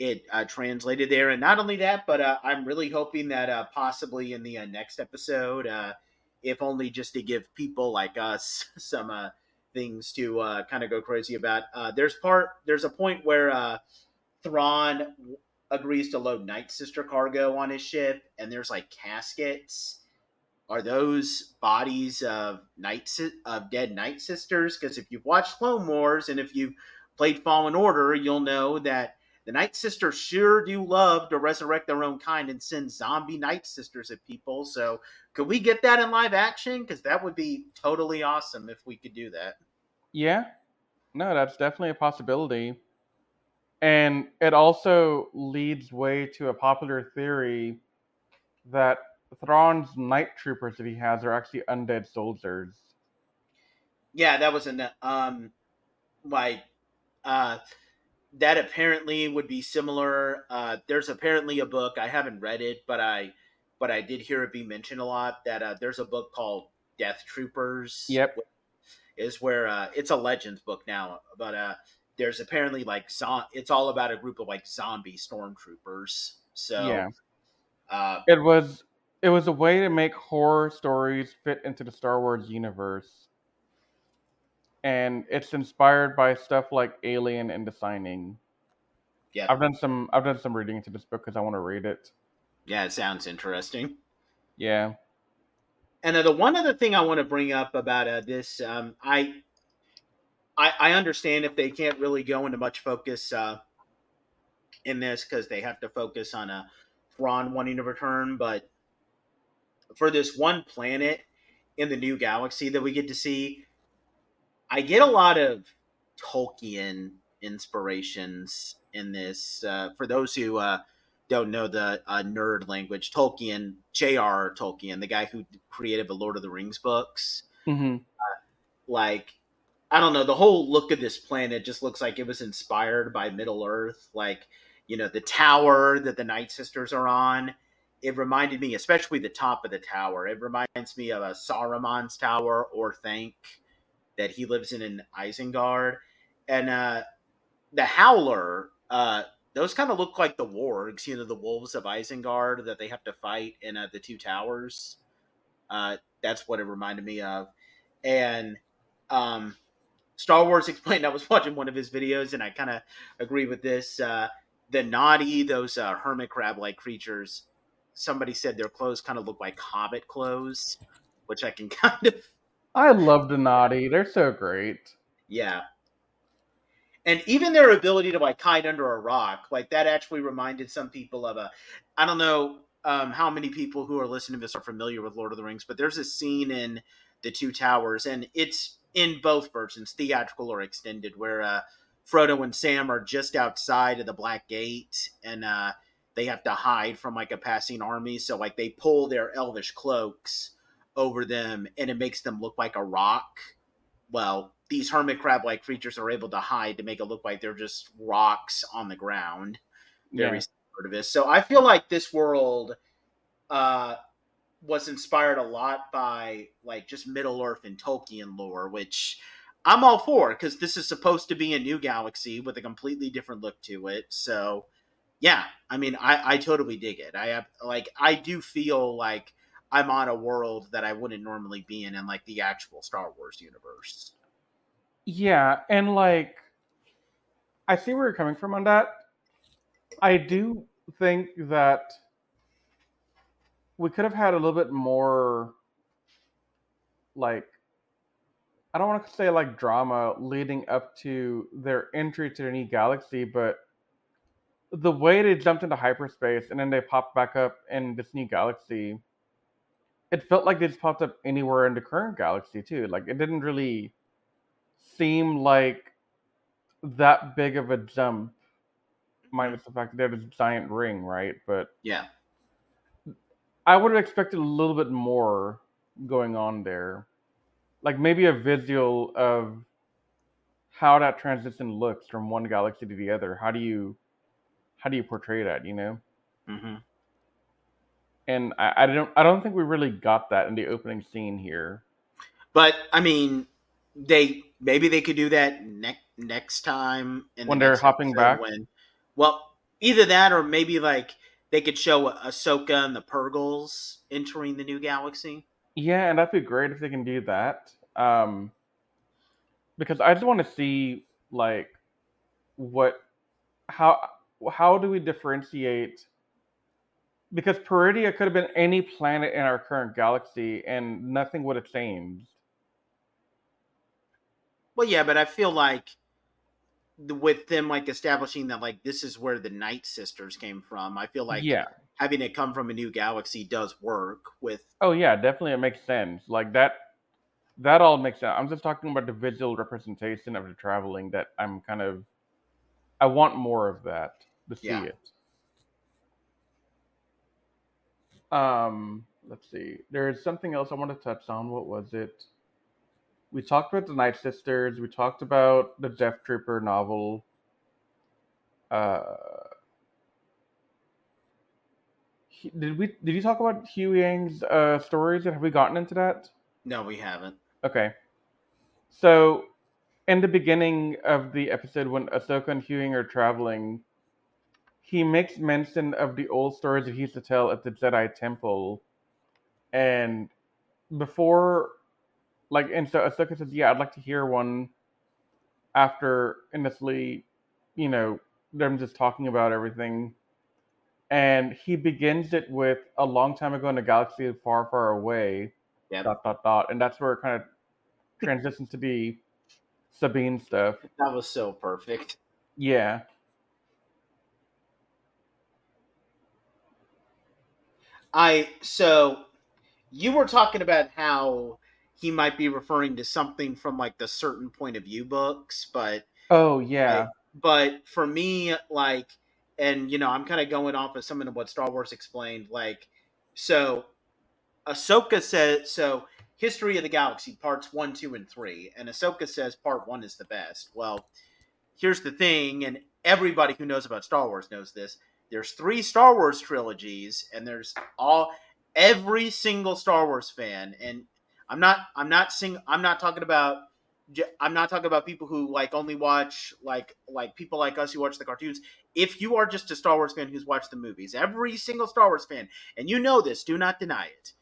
it uh, translated there. And not only that, but uh, I'm really hoping that uh, possibly in the uh, next episode, uh, if only just to give people like us some uh, things to kind of go crazy about. There's part, there's a point where uh, Thrawn agrees to load Night Sister cargo on his ship, and there's like caskets. Are those bodies of night of dead Night Sisters? Because if you've watched Clone Wars and if you've played Fallen Order, you'll know that the Night Sisters sure do love to resurrect their own kind and send zombie Night Sisters at people. So, could we get that in live action? Because that would be totally awesome if we could do that. Yeah, no, that's definitely a possibility. And it also leads way to a popular theory that Thrawn's night troopers that he has are actually undead soldiers. Yeah, that was an um, like uh, that apparently would be similar. Uh, there's apparently a book I haven't read it, but I but I did hear it be mentioned a lot. That uh, there's a book called Death Troopers. Yep. is where uh, it's a legends book now, but uh, there's apparently like zo- it's all about a group of like zombie stormtroopers. So Yeah. uh, It was it was a way to make horror stories fit into the Star Wars universe. And it's inspired by stuff like Alien and The Shining. yeah, I've done some I've done some reading into this book because I want to read it. yeah, it sounds interesting. Yeah. And uh, the one other thing I want to bring up about uh, this, um, I, I, I understand if they can't really go into much focus uh, in this because they have to focus on a Thrawn wanting to return, but for this one planet in the new galaxy that we get to see, I get a lot of Tolkien inspirations in this. Uh, for those who uh, don't know the uh, nerd language, Tolkien, J.R. Tolkien, the guy who created the Lord of the Rings books, hmm like I don't know, the whole look of this planet just looks like it was inspired by Middle Earth. Like, you know, the tower that the Night Sisters are on. It reminded me, especially the top of the tower. It reminds me of a Saruman's tower Orthanc that he lives in in Isengard. And uh the Howler, uh, those kind of look like the wargs, you know, the wolves of Isengard that they have to fight in uh, the two towers. Uh, that's what it reminded me of. And um, Star Wars explained. I was watching one of his videos, and I kind of agree with this. Uh, the Noti, those uh, hermit crab-like creatures. Somebody said their clothes kind of look like hobbit clothes, which I can kind of I love Noti. They're so great. yeah. And even their ability to like hide under a rock, like that actually reminded some people of a I don't know um, how many people who are listening to this are familiar with Lord of the Rings, but there's a scene in the Two Towers, and it's in both versions, theatrical or extended, where uh, Frodo and Sam are just outside of the Black Gate, and uh, they have to hide from like a passing army. So like they pull their elvish cloaks over them, and it makes them look like a rock. Well, these hermit crab like creatures are able to hide to make it look like they're just rocks on the ground. Very Yeah. similar. So I feel like this world uh, was inspired a lot by like just Middle Earth and Tolkien lore, which I'm all for because this is supposed to be a new galaxy with a completely different look to it. So yeah, I mean, I, I totally dig it. I have like I do feel like I'm on a world that I wouldn't normally be in in like the actual Star Wars universe. Yeah, and like I see where you're coming from on that. I do think that we could have had a little bit more like I don't want to say like drama leading up to their entry to the new galaxy, but the way they jumped into hyperspace and then they popped back up in this new galaxy, it felt like they just popped up anywhere in the current galaxy too. Like it didn't really seem like that big of a jump, minus the fact that they had this giant ring, right? But Yeah. I would have expected a little bit more going on there. Like maybe a visual of how that transition looks from one galaxy to the other. How do you how do you portray that, you know? hmm And I, I don't I don't think we really got that in the opening scene here. But I mean, they maybe they could do that next next time in the When they're hopping back? When well, Either that, or maybe like they could show Ahsoka and the Purrgils entering the new galaxy. Yeah, and that'd be great if they can do that. Um, because I just want to see like what how how do we differentiate because Peridea could have been any planet in our current galaxy and nothing would have changed. Well, yeah, but I feel like with them like establishing that like this is where the Night Sisters came from, I feel like yeah, having it come from a new galaxy does work with Oh yeah, definitely it makes sense. Like that that all makes sense. I'm just talking about the visual representation of the traveling that I'm kind of I want more of that to see Yeah. it. Um, let's see. There's something else I want to touch on. What was it? We talked about the Night Sisters. We talked about the Death Trooper novel. Uh, he- did we did you talk about Hu Yang's uh, stories? And have we gotten into that? no, we haven't. Okay. So, in the beginning of the episode, when Ahsoka and Hu Yang are traveling, he makes mention of the old stories that he used to tell at the Jedi Temple. And before, like, and so Ahsoka says, Yeah, I'd like to hear one after initially, you know, them just talking about everything. And he begins it with a long time ago in a galaxy far, far away Yep. dot dot dot, and that's where it kind of transitions to the Sabine stuff. That was so perfect. Yeah, I so you were talking about how he might be referring to something from like the certain point of view books, but oh yeah, but for me, like, and you know, I'm kind of going off of some of what Star Wars explained. Like, so Ahsoka says, so History of the Galaxy parts one, two, and three, and Ahsoka says part one is the best. Well, here's the thing, and everybody who knows about Star Wars knows this. There's three Star Wars trilogies, and there's all every single Star Wars fan, and I'm not, I'm not sing, I'm not talking about I'm not talking about people who like only watch like like people like us who watch the cartoons. If you are just a Star Wars fan who's watched the movies, every single Star Wars fan, and you know this, do not deny it.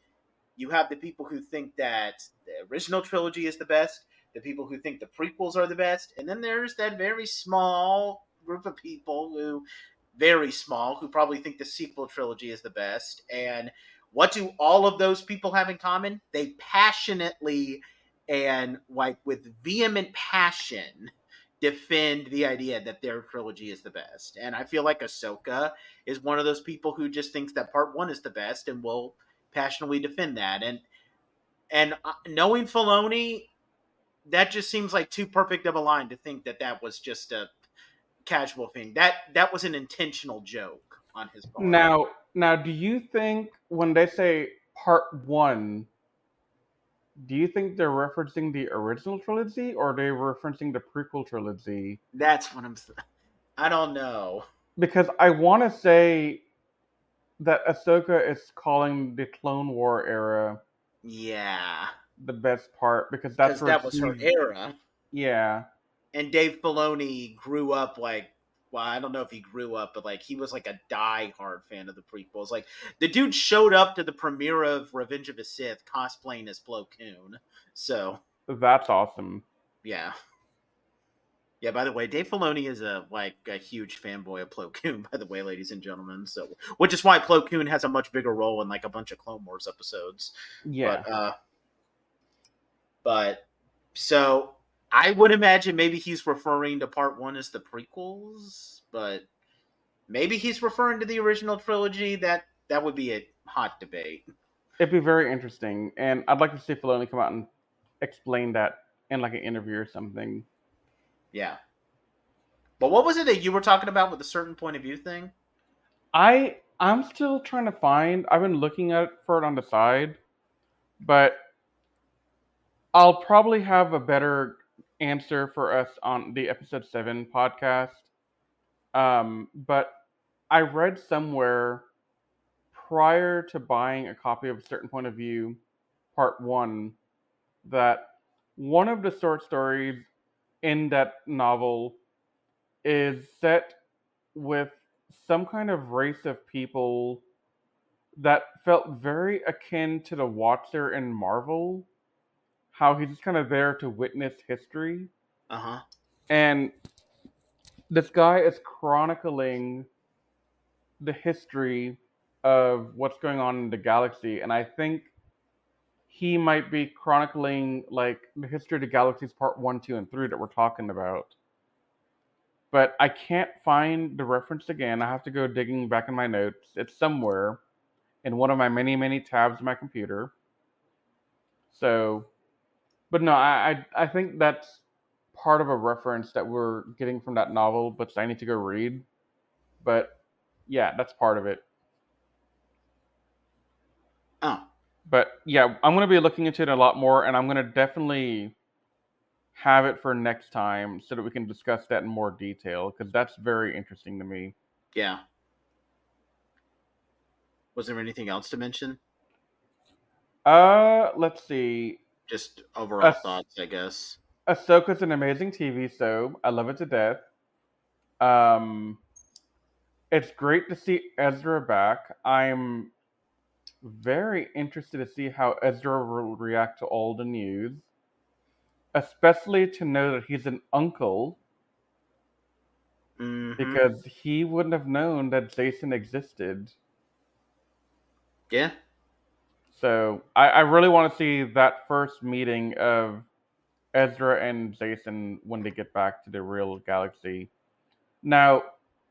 You have the people who think that the original trilogy is the best, the people who think the prequels are the best, and then there's that very small group of people who very small who probably think the sequel trilogy is the best. And what do all of those people have in common? They passionately and like with vehement passion defend the idea that their trilogy is the best. And I feel like Ahsoka is one of those people who just thinks that part one is the best and will passionately defend that. And and uh, knowing Filoni, that just seems like too perfect of a line to think that that was just a casual thing. That that was an intentional joke on his part. Now, now, do you think when they say part one, do you think they're referencing the original trilogy or are they referencing the prequel trilogy? that's what I'm. I don't know. Because I want to say that Ahsoka is calling the Clone War era Yeah, the best part because that's that was her era. Yeah, and Dave Filoni grew up like well, I don't know if he grew up, but like he was like a die-hard fan of the prequels. Like the dude showed up to the premiere of Revenge of the Sith cosplaying as Plo Koon. So that's awesome. yeah. Yeah, by the way, Dave Filoni is a like a huge fanboy of Plo Koon, by the way, ladies and gentlemen. So which is why Plo Koon has a much bigger role in like a bunch of Clone Wars episodes. Yeah, But uh but so I would imagine maybe he's referring to part one as the prequels, but maybe he's referring to the original trilogy. That that would be a hot debate. it'd be very interesting, and I'd like to see Filoni come out and explain that in like an interview or something. Yeah. But what was it that you were talking about with a certain point of view thing? I I'm still trying to find. I've been looking at for it on the side, but I'll probably have a better answer for us on the episode seven podcast. Um, but I read somewhere prior to buying a copy of a certain point of view, part one, that one of the short stories in that novel is set with some kind of race of people that felt very akin to the Watcher in Marvel. How he's just kind of there to witness history. Uh huh. And this guy is chronicling the history of what's going on in the galaxy. And I think he might be chronicling like the history of the galaxies part one, two, and three that we're talking about. But I can't find the reference again. I have to go digging back in my notes. It's somewhere in one of my many, many tabs of my computer. So, but no, I, I, I think that's part of a reference that we're getting from that novel, but I need to go read. But yeah, that's part of it. Oh, But yeah, I'm going to be looking into it a lot more, and I'm going to definitely have it for next time so that we can discuss that in more detail because that's very interesting to me. yeah. Was there anything else to mention? Uh, let's see. Just overall Uh, thoughts, I guess. Ahsoka's an amazing TV show. I love it to death. Um, it's great to see Ezra back. I'm very interested to see how Ezra will react to all the news, especially to know that he's an uncle Mhm. because he wouldn't have known that Jacen existed. yeah, So I, I really want to see that first meeting of Ezra and Jacen when they get back to the real galaxy. Now,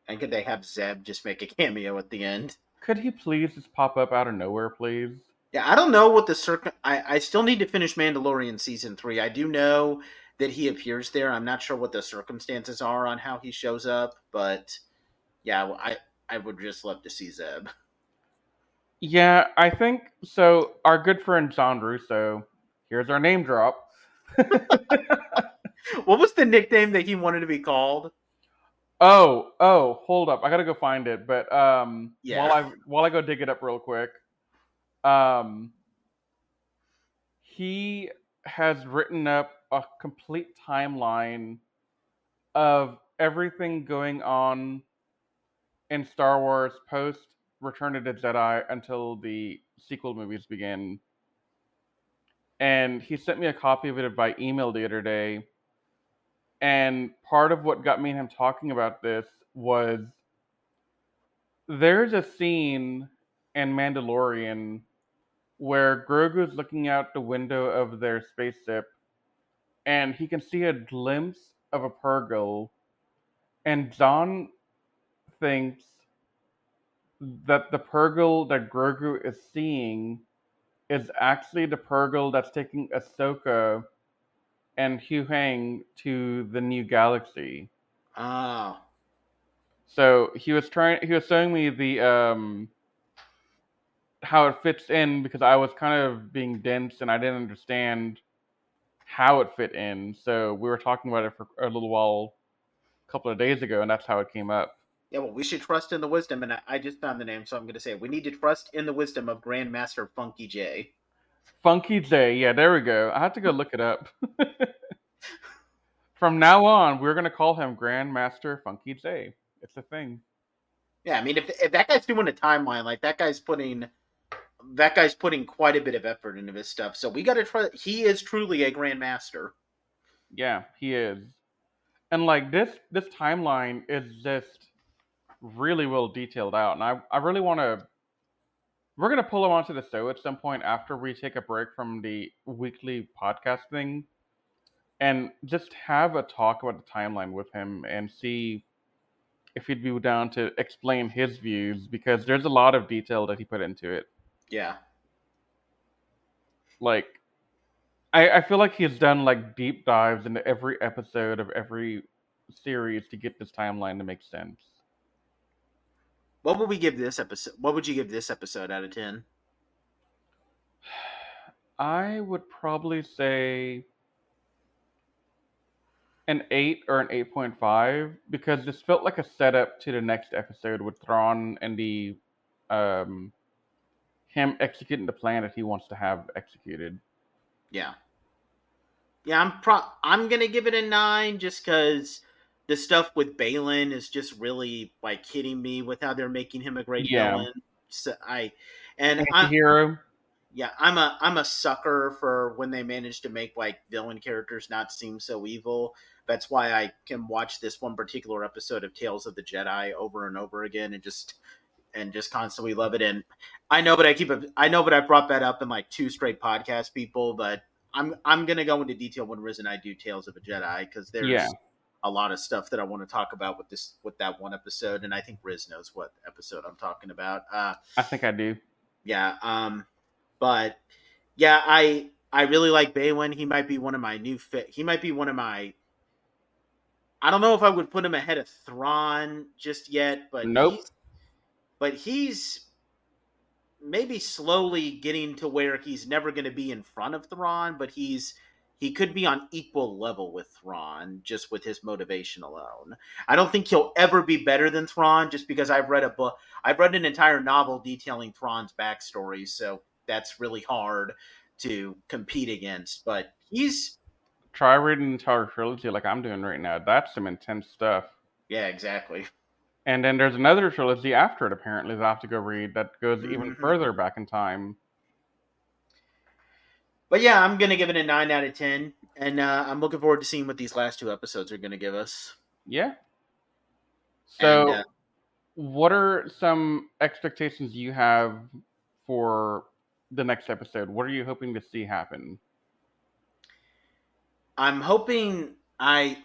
and could they have Zeb just make a cameo at the end? could he please just pop up out of nowhere, please? Yeah, I don't know what the circ. I I still need to finish Mandalorian season three. I do know that he appears there. I'm not sure what the circumstances are on how he shows up, but yeah, I I would just love to see Zeb. Yeah, I think so. Our good friend John Russo, here's our name drop. What was the nickname that he wanted to be called? Oh, oh, hold up. I gotta go find it. But um Yeah. while I while I go dig it up real quick, um he has written up a complete timeline of everything going on in Star Wars post Return of the Jedi until the sequel movies begin. And he sent me a copy of it by email the other day. And part of what got me and him talking about this was there's a scene in Mandalorian where Grogu's looking out the window of their spaceship and he can see a glimpse of a Purrgil. And John thinks that the Purrgil that Grogu is seeing is actually the Purrgil that's taking Ahsoka and Hu Yang to the new galaxy. Oh, So he was trying. He was showing me the um how it fits in because I was kind of being dense and I didn't understand how it fit in. So we were talking about it for a little while, a couple of days ago, and that's how it came up. Yeah. Well, we should trust in the wisdom, and I, I just found the name, so I'm going to say it. we need to trust in the wisdom of Grandmaster Funky J. Funky J. Yeah, there we go. I had to go look it up. From now on, we're gonna call him Grandmaster Funky J. It's a thing. Yeah, I mean, if if that guy's doing a timeline, like that guy's putting, that guy's putting quite a bit of effort into this stuff. So we got to try. He is truly a Grandmaster. Yeah, he is. And like this this timeline is just really well detailed out. And I, I really wanna we're gonna pull him onto the show at some point after we take a break from the weekly podcast thing and just have a talk about the timeline with him and see if he'd be down to explain his views because there's a lot of detail that he put into it. Yeah, like I, I feel like he's done like deep dives into every episode of every series to get this timeline to make sense. What would we give this episode? What would you give this episode out of ten? I would probably say an 8 or an 8.5 because this felt like a setup to the next episode with Thrawn and the um him executing the plan that he wants to have executed. Yeah, yeah. I'm pro. I'm gonna give it a nine just because the stuff with Baylan is just really like hitting me with how they're making him a great Yeah. villain. So I and I, Anti-hero. yeah, I'm a I'm a sucker for when they manage to make like villain characters not seem so evil. That's why I can watch this one particular episode of Tales of the Jedi over and over again and just and just constantly love it. And I know, but I keep a, I know, but I brought that up in like two straight podcast people, but I'm I'm gonna go into detail when Riz and I do Tales of a Jedi because there's Yeah. A lot of stuff that I want to talk about with this with that one episode, and I think Riz knows what episode I'm talking about. Uh, I think I do. yeah um but yeah i i really like Baylan. he might be one of my new fit he might be one of my i don't know if i would put him ahead of thrawn just yet but Nope. he's, but he's maybe slowly getting to where he's never going to be in front of thrawn but he's he could be on equal level with Thrawn just with his motivation alone. I don't think he'll ever be better than Thrawn just because I've read a book I've read an entire novel detailing Thrawn's backstory, so that's really hard to compete against. But he's Try reading the entire trilogy like I'm doing right now. That's some intense stuff. yeah, exactly. And then there's another trilogy after it, apparently, that I have to go read that goes even Mhm. further back in time. But yeah, I'm gonna give it a nine out of ten, and uh, I'm looking forward to seeing what these last two episodes are gonna give us. Yeah. So, And, uh, what are some expectations you have for the next episode? What are you hoping to see happen? I'm hoping I.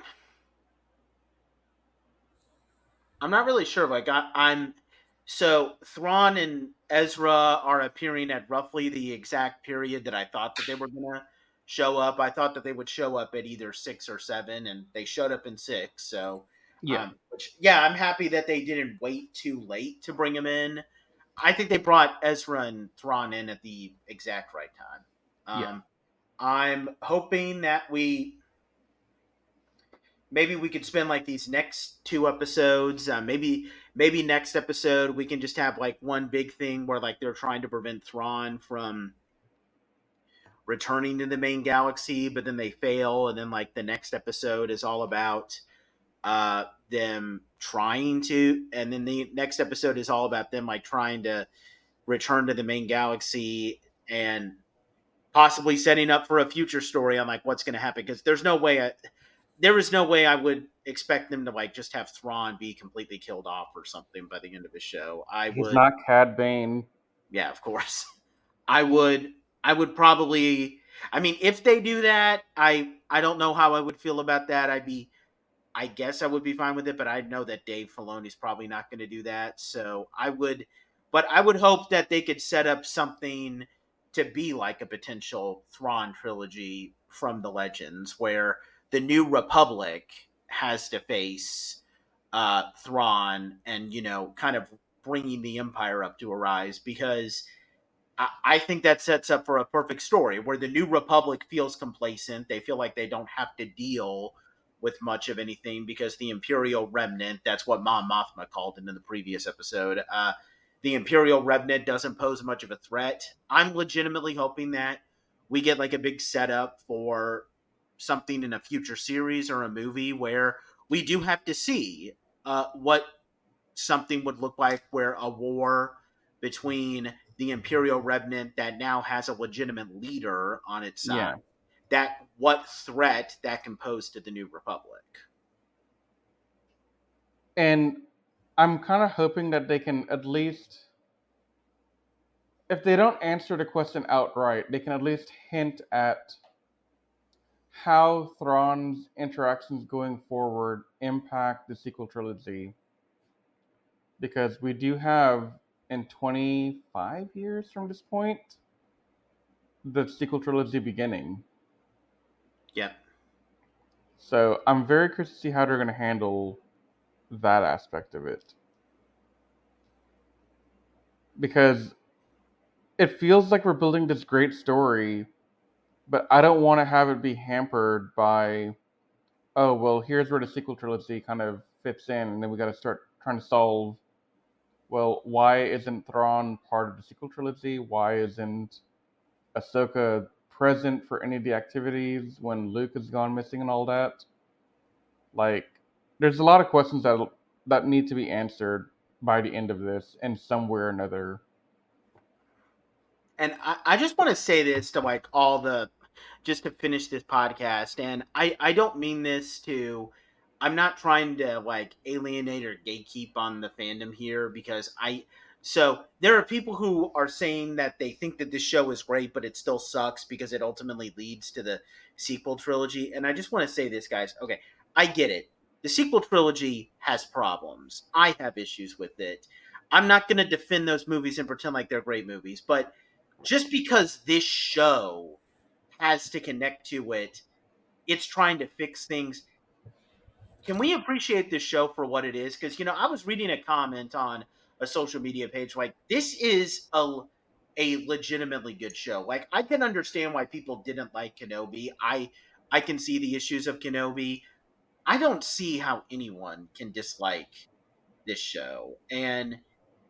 I'm not really sure. Like I, I'm, so Thrawn and Ezra are appearing at roughly the exact period that I thought that they were gonna show up. I thought that they would show up at either six or seven, and they showed up in six. So Yeah. um, which yeah, I'm happy that they didn't wait too late to bring him in. I think they brought Ezra and Thrawn in at the exact right time. Um, Yeah. I'm hoping that we maybe we could spend like these next two episodes. Uh, maybe maybe next episode we can just have like one big thing where like they're trying to prevent Thrawn from returning to the main galaxy, but then they fail, and then like the next episode is all about uh them trying to and then the next episode is all about them like trying to return to the main galaxy and possibly setting up for a future story on like what's going to happen because there's no way I, there is no way I would expect them to like just have Thrawn be completely killed off or something by the end of the show. I He's would not Cad Bane. yeah, of course. I would I would probably I mean if they do that, I I don't know how I would feel about that. I'd be I guess I would be fine with it, but I know that Dave Filoni's probably not going to do that. So I would but I would hope that they could set up something to be like a potential Thrawn trilogy from the Legends where the New Republic has to face uh, Thrawn and, you know, kind of bringing the Empire up to a rise because I, I think that sets up for a perfect story where the New Republic feels complacent. They feel like they don't have to deal with much of anything because the Imperial Remnant, that's what Mon Mothma called it in the previous episode, uh, the Imperial Remnant doesn't pose much of a threat. I'm legitimately hoping that we get like a big setup for something in a future series or a movie where we do have to see uh, what something would look like where a war between the Imperial Remnant that now has a legitimate leader on its side. Yeah. That what threat that can pose to the New Republic. And I'm kind of hoping that they can at least, if they don't answer the question outright, they can at least hint at how Thrawn's interactions going forward impact the sequel trilogy. Because we do have, in 25 years from this point, the sequel trilogy beginning. Yep. So I'm very curious to see how they're going to handle that aspect of it. Because it feels like we're building this great story, but I don't want to have it be hampered by, oh, well, here's where the sequel trilogy kind of fits in, and then we got to start trying to solve, well, why isn't Thrawn part of the sequel trilogy? Why isn't Ahsoka present for any of the activities when Luke has gone missing and all that? Like, there's a lot of questions that that need to be answered by the end of this in some way or another. And I, I just want to say this to like all the just to finish this podcast, and I I don't mean this to. I'm not trying to like alienate or gatekeep on the fandom here because I so there are people who are saying that they think that this show is great, but it still sucks because it ultimately leads to the sequel trilogy. And I just want to say this, guys. Okay, I get it. The sequel trilogy has problems. I have issues with it. I'm not going to defend those movies and pretend like they're great movies, but just because this show has to connect to it, it's trying to fix things. Can we appreciate this show for what it is? Because, you know, I was reading a comment on a social media page like, this is a a legitimately good show. Like I can understand why people didn't like Kenobi. I I can see the issues of Kenobi. I don't see how anyone can dislike this show. And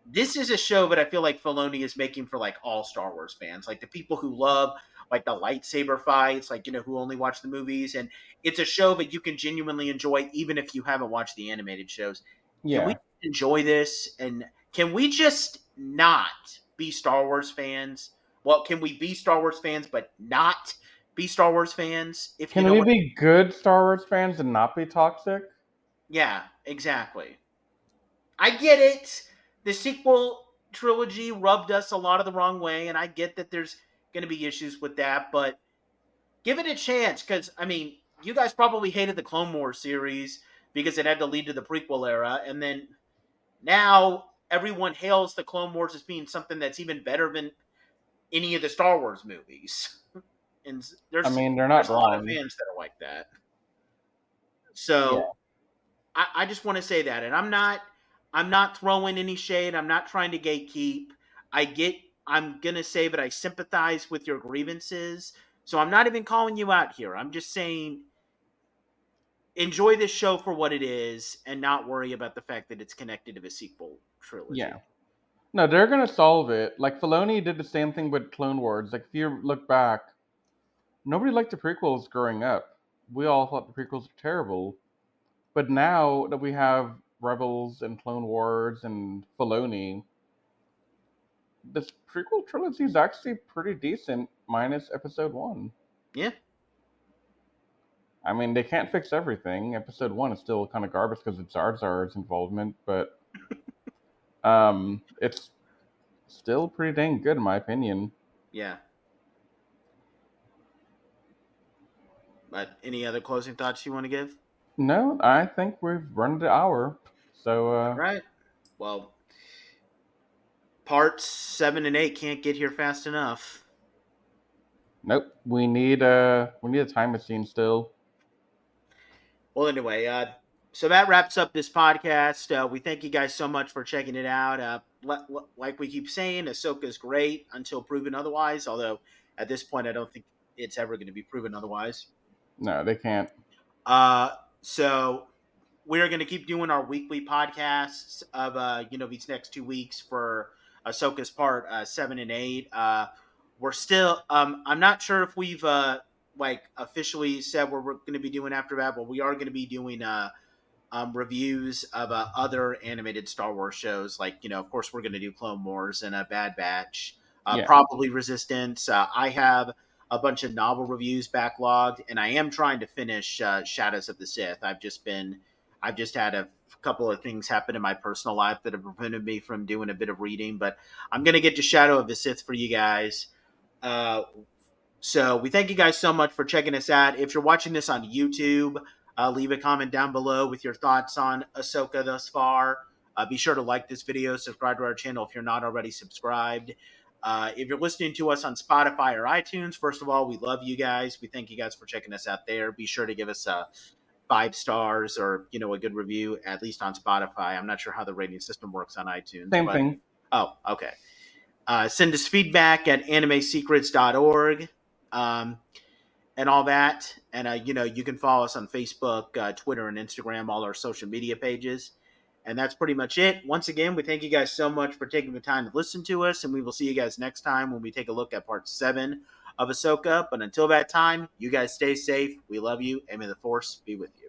this is a show that I feel like Filoni is making for like all Star Wars fans, like the people who love like the lightsaber fights, like you know who only watch the movies, and it's a show that you can genuinely enjoy even if you haven't watched the animated shows. Yeah. Can we enjoy this, and can we just not be Star Wars fans? Well, can we be Star Wars fans but not be Star Wars fans? If can we what... be good Star Wars fans and not be toxic? Yeah, exactly. I get it. The sequel trilogy rubbed us a lot of the wrong way, and I get that there's going to be issues with that, but give it a chance because I mean, you guys probably hated the Clone Wars series because it had to lead to the prequel era, and then now everyone hails the Clone Wars as being something that's even better than any of the Star Wars movies. and there's I mean they're not a lot of fans that are like that. So yeah. I, I just want to say that, and I'm not I'm not throwing any shade. I'm not trying to gatekeep. I get I'm gonna say that I sympathize with your grievances. So I'm not even calling you out here. I'm just saying enjoy this show for what it is and not worry about the fact that it's connected to the sequel trilogy. Yeah. No, they're gonna solve it. Like Filoni did the same thing with Clone Wars. Like if you look back, nobody liked the prequels growing up. We all thought the prequels were terrible. But now that we have Rebels and Clone Wars and Filoni, this prequel trilogy is actually pretty decent, minus Episode One. Yeah. I mean, they can't fix everything. Episode One is still kind of garbage because of Jar Jar's involvement, but um, it's still pretty dang good in my opinion. Yeah. But any other closing thoughts you want to give? No, I think we've run the hour. So uh, right. Well, parts seven and eight can't get here fast enough. Nope. We need a we need a time machine still. Well, anyway, uh, so that wraps up this podcast. Uh, we thank you guys so much for checking it out. Uh, like we keep saying, Ahsoka is great until proven otherwise. Although at this point, I don't think it's ever going to be proven otherwise. No, they can't. Uh, so we're going to keep doing our weekly podcasts of uh, you know these next two weeks for Ahsoka's part uh, seven and eight. Uh, we're still. Um, I'm not sure if we've uh, like officially said what we're going to be doing after that, but we are going to be doing uh, um, reviews of uh, other animated Star Wars shows. Like you know, of course, we're going to do Clone Wars and a Bad Batch, uh, yeah. probably Resistance. Uh, I have a bunch of novel reviews backlogged, and I am trying to finish uh, Shadows of the Sith. I've just been, I've just had a couple of things happen in my personal life that have prevented me from doing a bit of reading, but I'm going to get to Shadow of the Sith for you guys. Uh, so we thank you guys so much for checking us out. If you're watching this on YouTube, uh, leave a comment down below with your thoughts on Ahsoka thus far. Uh, be sure to like this video, subscribe to our channel if you're not already subscribed. Uh, if you're listening to us on Spotify or iTunes, first of all, we love you guys. We thank you guys for checking us out there. Be sure to give us a five stars or you know a good review at least on Spotify. I'm not sure how the rating system works on iTunes. Same but, thing. Oh, okay. Uh, send us feedback at animesecrets.org um, and all that. And, uh, you know, you can follow us on Facebook, uh, Twitter, and Instagram, all our social media pages. And that's pretty much it. Once again, we thank you guys so much for taking the time to listen to us. And we will see you guys next time when we take a look at part seven of Ahsoka. But until that time, you guys stay safe. We love you. And may the Force be with you.